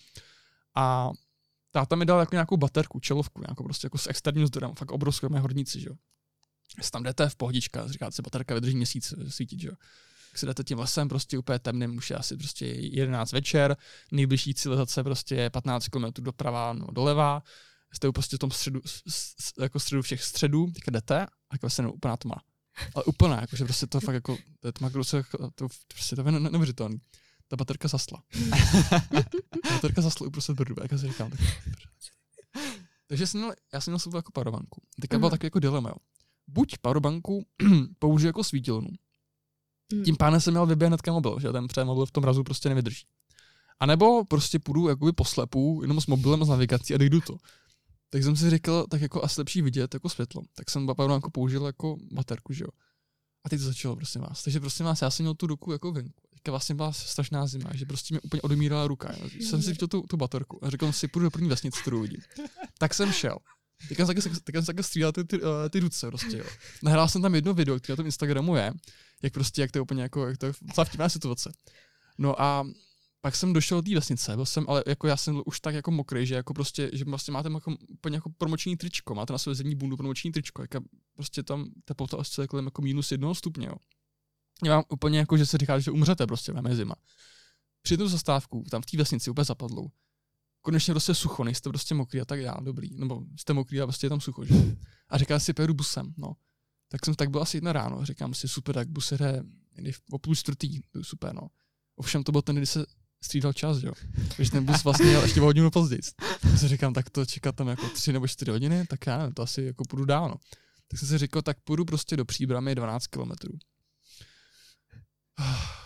a táta mi dal jako nějakou baterku, čelovku, nějakou prostě jako s externím zdrojem, fakt obrovskou, mé horníci, že jo. Tam jdete v pohodička, říkáte si, baterka vydrží měsíc svítit, že jo. Tak si jdete tím lesem prostě úplně temným, už je asi prostě 11 večer, nejbližší civilizace prostě je 15 km doprava, no doleva, jste prostě v tom středu, jako středu všech středů, teďka jdete a jako se úplná tma. Ale úplná, jakože prostě to fakt jako, to je tma, se, to, prostě to je neuvěřitelný ta baterka zasla. ta baterka zasla uprostřed brdu, jak já si říkám. Tak, takže jsem měl, já jsem měl sebou jako parobanku. Teďka byl takový jako dilema, jo. Buď parobanku použiju jako svítilnu, mm. tím pádem jsem měl vyběhnout mobil, že ten před mobil v tom razu prostě nevydrží. A nebo prostě půjdu jakoby poslepu, jenom s mobilem a s navigací a dejdu to. Tak jsem si říkal, tak jako asi lepší vidět jako světlo. Tak jsem jako použil jako baterku, že jo. A teď to začalo, prosím vás. Takže prosím vás, já jsem měl tu ruku jako venku teďka vlastně byla strašná zima, že prostě mi úplně odumírala ruka. Jo. Jsem si viděl tu, tu batorku a řekl jsem si, půjdu do první vesnice, kterou vidím. Tak jsem šel. Tak jsem taky střílel ty, ty, uh, ty ruce prostě, jo. Nahrál jsem tam jedno video, které na tom Instagramu je, jak prostě, jak to je úplně jako, jak to je vtipná situace. No a pak jsem došel do té vesnice, byl jsem, ale jako já jsem už tak jako mokrý, že jako prostě, že vlastně máte jako, úplně jako promoční tričko, máte na své zimní bundu promoční tričko, jak prostě tam teplota osciluje kolem jako minus jednoho stupně, jo vám úplně jako, že se říká, že umřete prostě, máme zima. Při tu zastávku, tam v té vesnici úplně zapadlou. Konečně prostě sucho, nejste prostě mokrý a tak dále, dobrý. Nebo jste mokrý a prostě je tam sucho, že? A říkal si, pojedu busem, no. Tak jsem tak byl asi jedna ráno, říkám si, super, tak bus jde o půl čtvrtý, super, no. Ovšem to byl ten, kdy se střídal čas, jo. Takže ten bus vlastně jel ještě o hodinu později. Tak si říkám, tak to čekat tam jako tři nebo čtyři hodiny, tak já nevím, to asi jako půjdu dál, no. Tak jsem si řekl, tak půjdu prostě do příbramy 12 kilometrů.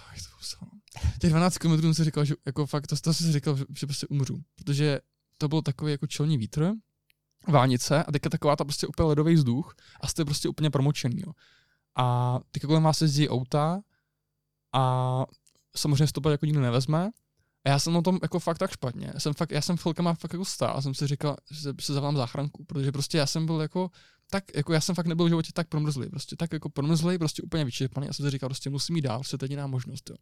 Těch 12 km jsem si říkal, že jako fakt, to, to jsem si říkal, že, prostě umřu, protože to byl takový jako čelní vítr, vánice a teďka taková ta prostě úplně ledový vzduch a jste prostě úplně promočený, jo. A teďka kolem vás jezdí auta a samozřejmě stopat jako nikdo nevezme a já jsem na tom jako fakt tak špatně. Já jsem, fakt, já jsem chvilkama fakt jako stál a jsem si říkal, že se zavolám záchranku, protože prostě já jsem byl jako tak, jako já jsem fakt nebyl v životě tak promrzlý, prostě tak jako promrzlý, prostě úplně vyčerpaný. Já jsem si říkal, prostě musím jít dál, prostě to je jediná možnost, jo.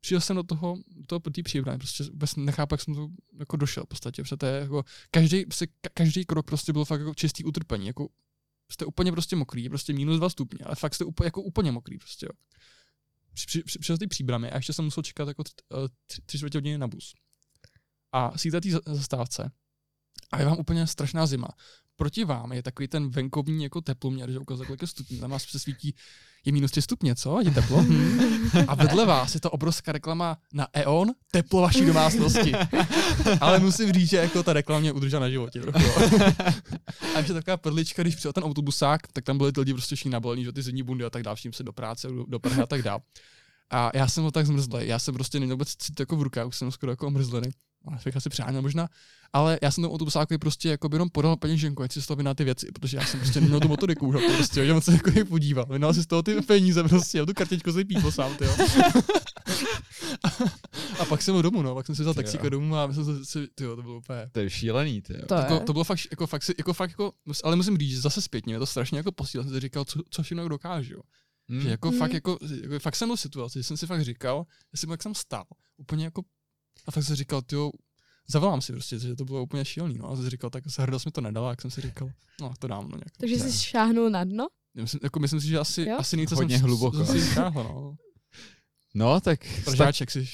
Přijel jsem do toho, toho té příbramy, prostě vůbec nechápu, jak jsem to jako došel v podstatě, protože to je jako, každý, prostě, každý krok prostě byl fakt jako čistý utrpení, jako jste úplně prostě mokrý, prostě minus dva stupně, ale fakt jste úplně, jako úplně mokrý prostě, jo. Při, při, při, ty příbramy a ještě jsem musel čekat jako eh, tři, tři hodiny na bus. A síte té zastávce a je vám úplně strašná zima proti vám je takový ten venkovní jako teploměr, že ukazuje, kolik je stupňů. Tam vás se svítí, je minus 3 stupně, co? Je teplo? A vedle vás je to obrovská reklama na E.ON, teplo vaší domácnosti. Ale musím říct, že jako ta reklama mě udržela na životě. a ještě taková perlička, když přijel ten autobusák, tak tam byly ty lidi prostě všichni nabalení, že ty zimní bundy a tak dále, vším se do práce, do, Prahy a tak dále. A já jsem byl tak zmrzlý, já jsem prostě neměl vůbec cít jako v rukách, už jsem skoro jako omrzlený bych asi přáněl možná, ale já jsem tomu autobusákovi prostě jako jenom podal peněženku, ať si z toho na ty věci, protože já jsem prostě neměl tu metodiku už, prostě, že on se jako podíval, vynal si z toho ty peníze prostě, a tu kartičku si pípl sám, tyjo. a, a, pak jsem byl domů, no, pak jsem si vzal taxíka domů a myslím si, tyjo, to bylo úplně. To je šílený, ty. To, jako, to, bylo fakt, jako fakt, jako fakt, jako, ale musím říct, že zase zpětně, mě to strašně jako posílal, jsem si říkal, co, co všechno dokážu, jo. Hmm. Že jako, hmm. fakt, jako, jako, fakt jsem byl v situaci, že jsem si fakt říkal, že jsem jak jsem stál, úplně jako, a fakt jsem říkal, tyjo, zavolám si prostě, že to bylo úplně šílený. No. A jsem si říkal, tak se hrdost mi to nedala, jak jsem si říkal, no to dám. No, nějak. Takže jsi šáhnul na dno? Myslím, jako myslím si, že asi, asi nejce Hodně jsem, hluboko. Jsem si šáhl, no. No, tak... Pražáček si...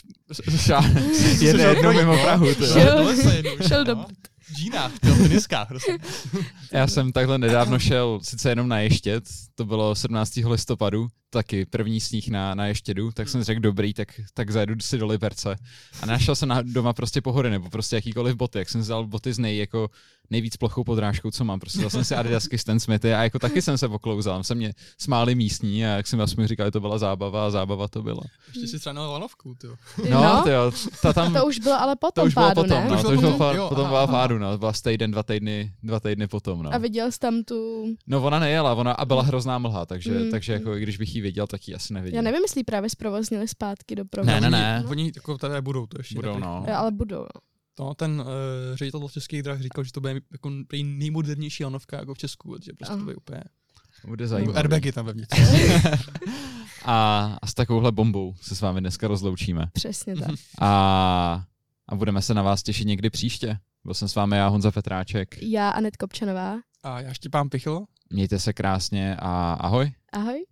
Jede jednou mimo Prahu. to jo. Šel- šel do no. Džínách, v teniskách, prostě. Já jsem takhle nedávno šel sice jenom na Ještěd, to bylo 17. listopadu, taky první sníh na, na Ještědu, tak jsem řekl dobrý, tak, tak zajedu si do Liberce. A našel jsem na, doma prostě pohody, nebo prostě jakýkoliv boty, jak jsem vzal boty z nej, jako nejvíc plochou podrážkou, co mám. Prostě jsem si Adidasky Stan Smithy a jako taky jsem se poklouzal. Se mě smáli místní a jak jsem vlastně říkal, to byla zábava a zábava to byla. Ještě si třeba na lanovku, ty jo. No, no. Tyjo, ta tam, to už bylo ale potom to už bylo pádu, potom, ne? no, To už bylo potom? potom aha, byla aha. pádu, no, byla týden, dva týdny, dva týdny potom, no. A viděl jsi tam tu... No ona nejela, ona a byla hrozná mlha, takže, Mm. takže jako i když bych ji věděl, tak ji asi nevěděl. Já nevím, jestli právě zprovoznili zpátky do provozu. Ne, ne, ne. Oni, oni jako tady budou to ještě. Budou, taky. no. Ale budou. no. No, ten uh, ředitel českých drah říkal, že to bude jako nejmodernější lanovka jako v Česku, že prostě Aha. to bude úplně... Bude zajímavé. airbagy tam vevnitř. A, a s takovouhle bombou se s vámi dneska rozloučíme. Přesně tak. A, a budeme se na vás těšit někdy příště. Byl jsem s vámi já, Honza Petráček. Já, Anet Kopčanová. A já Štěpán Pichl. Mějte se krásně a ahoj. Ahoj.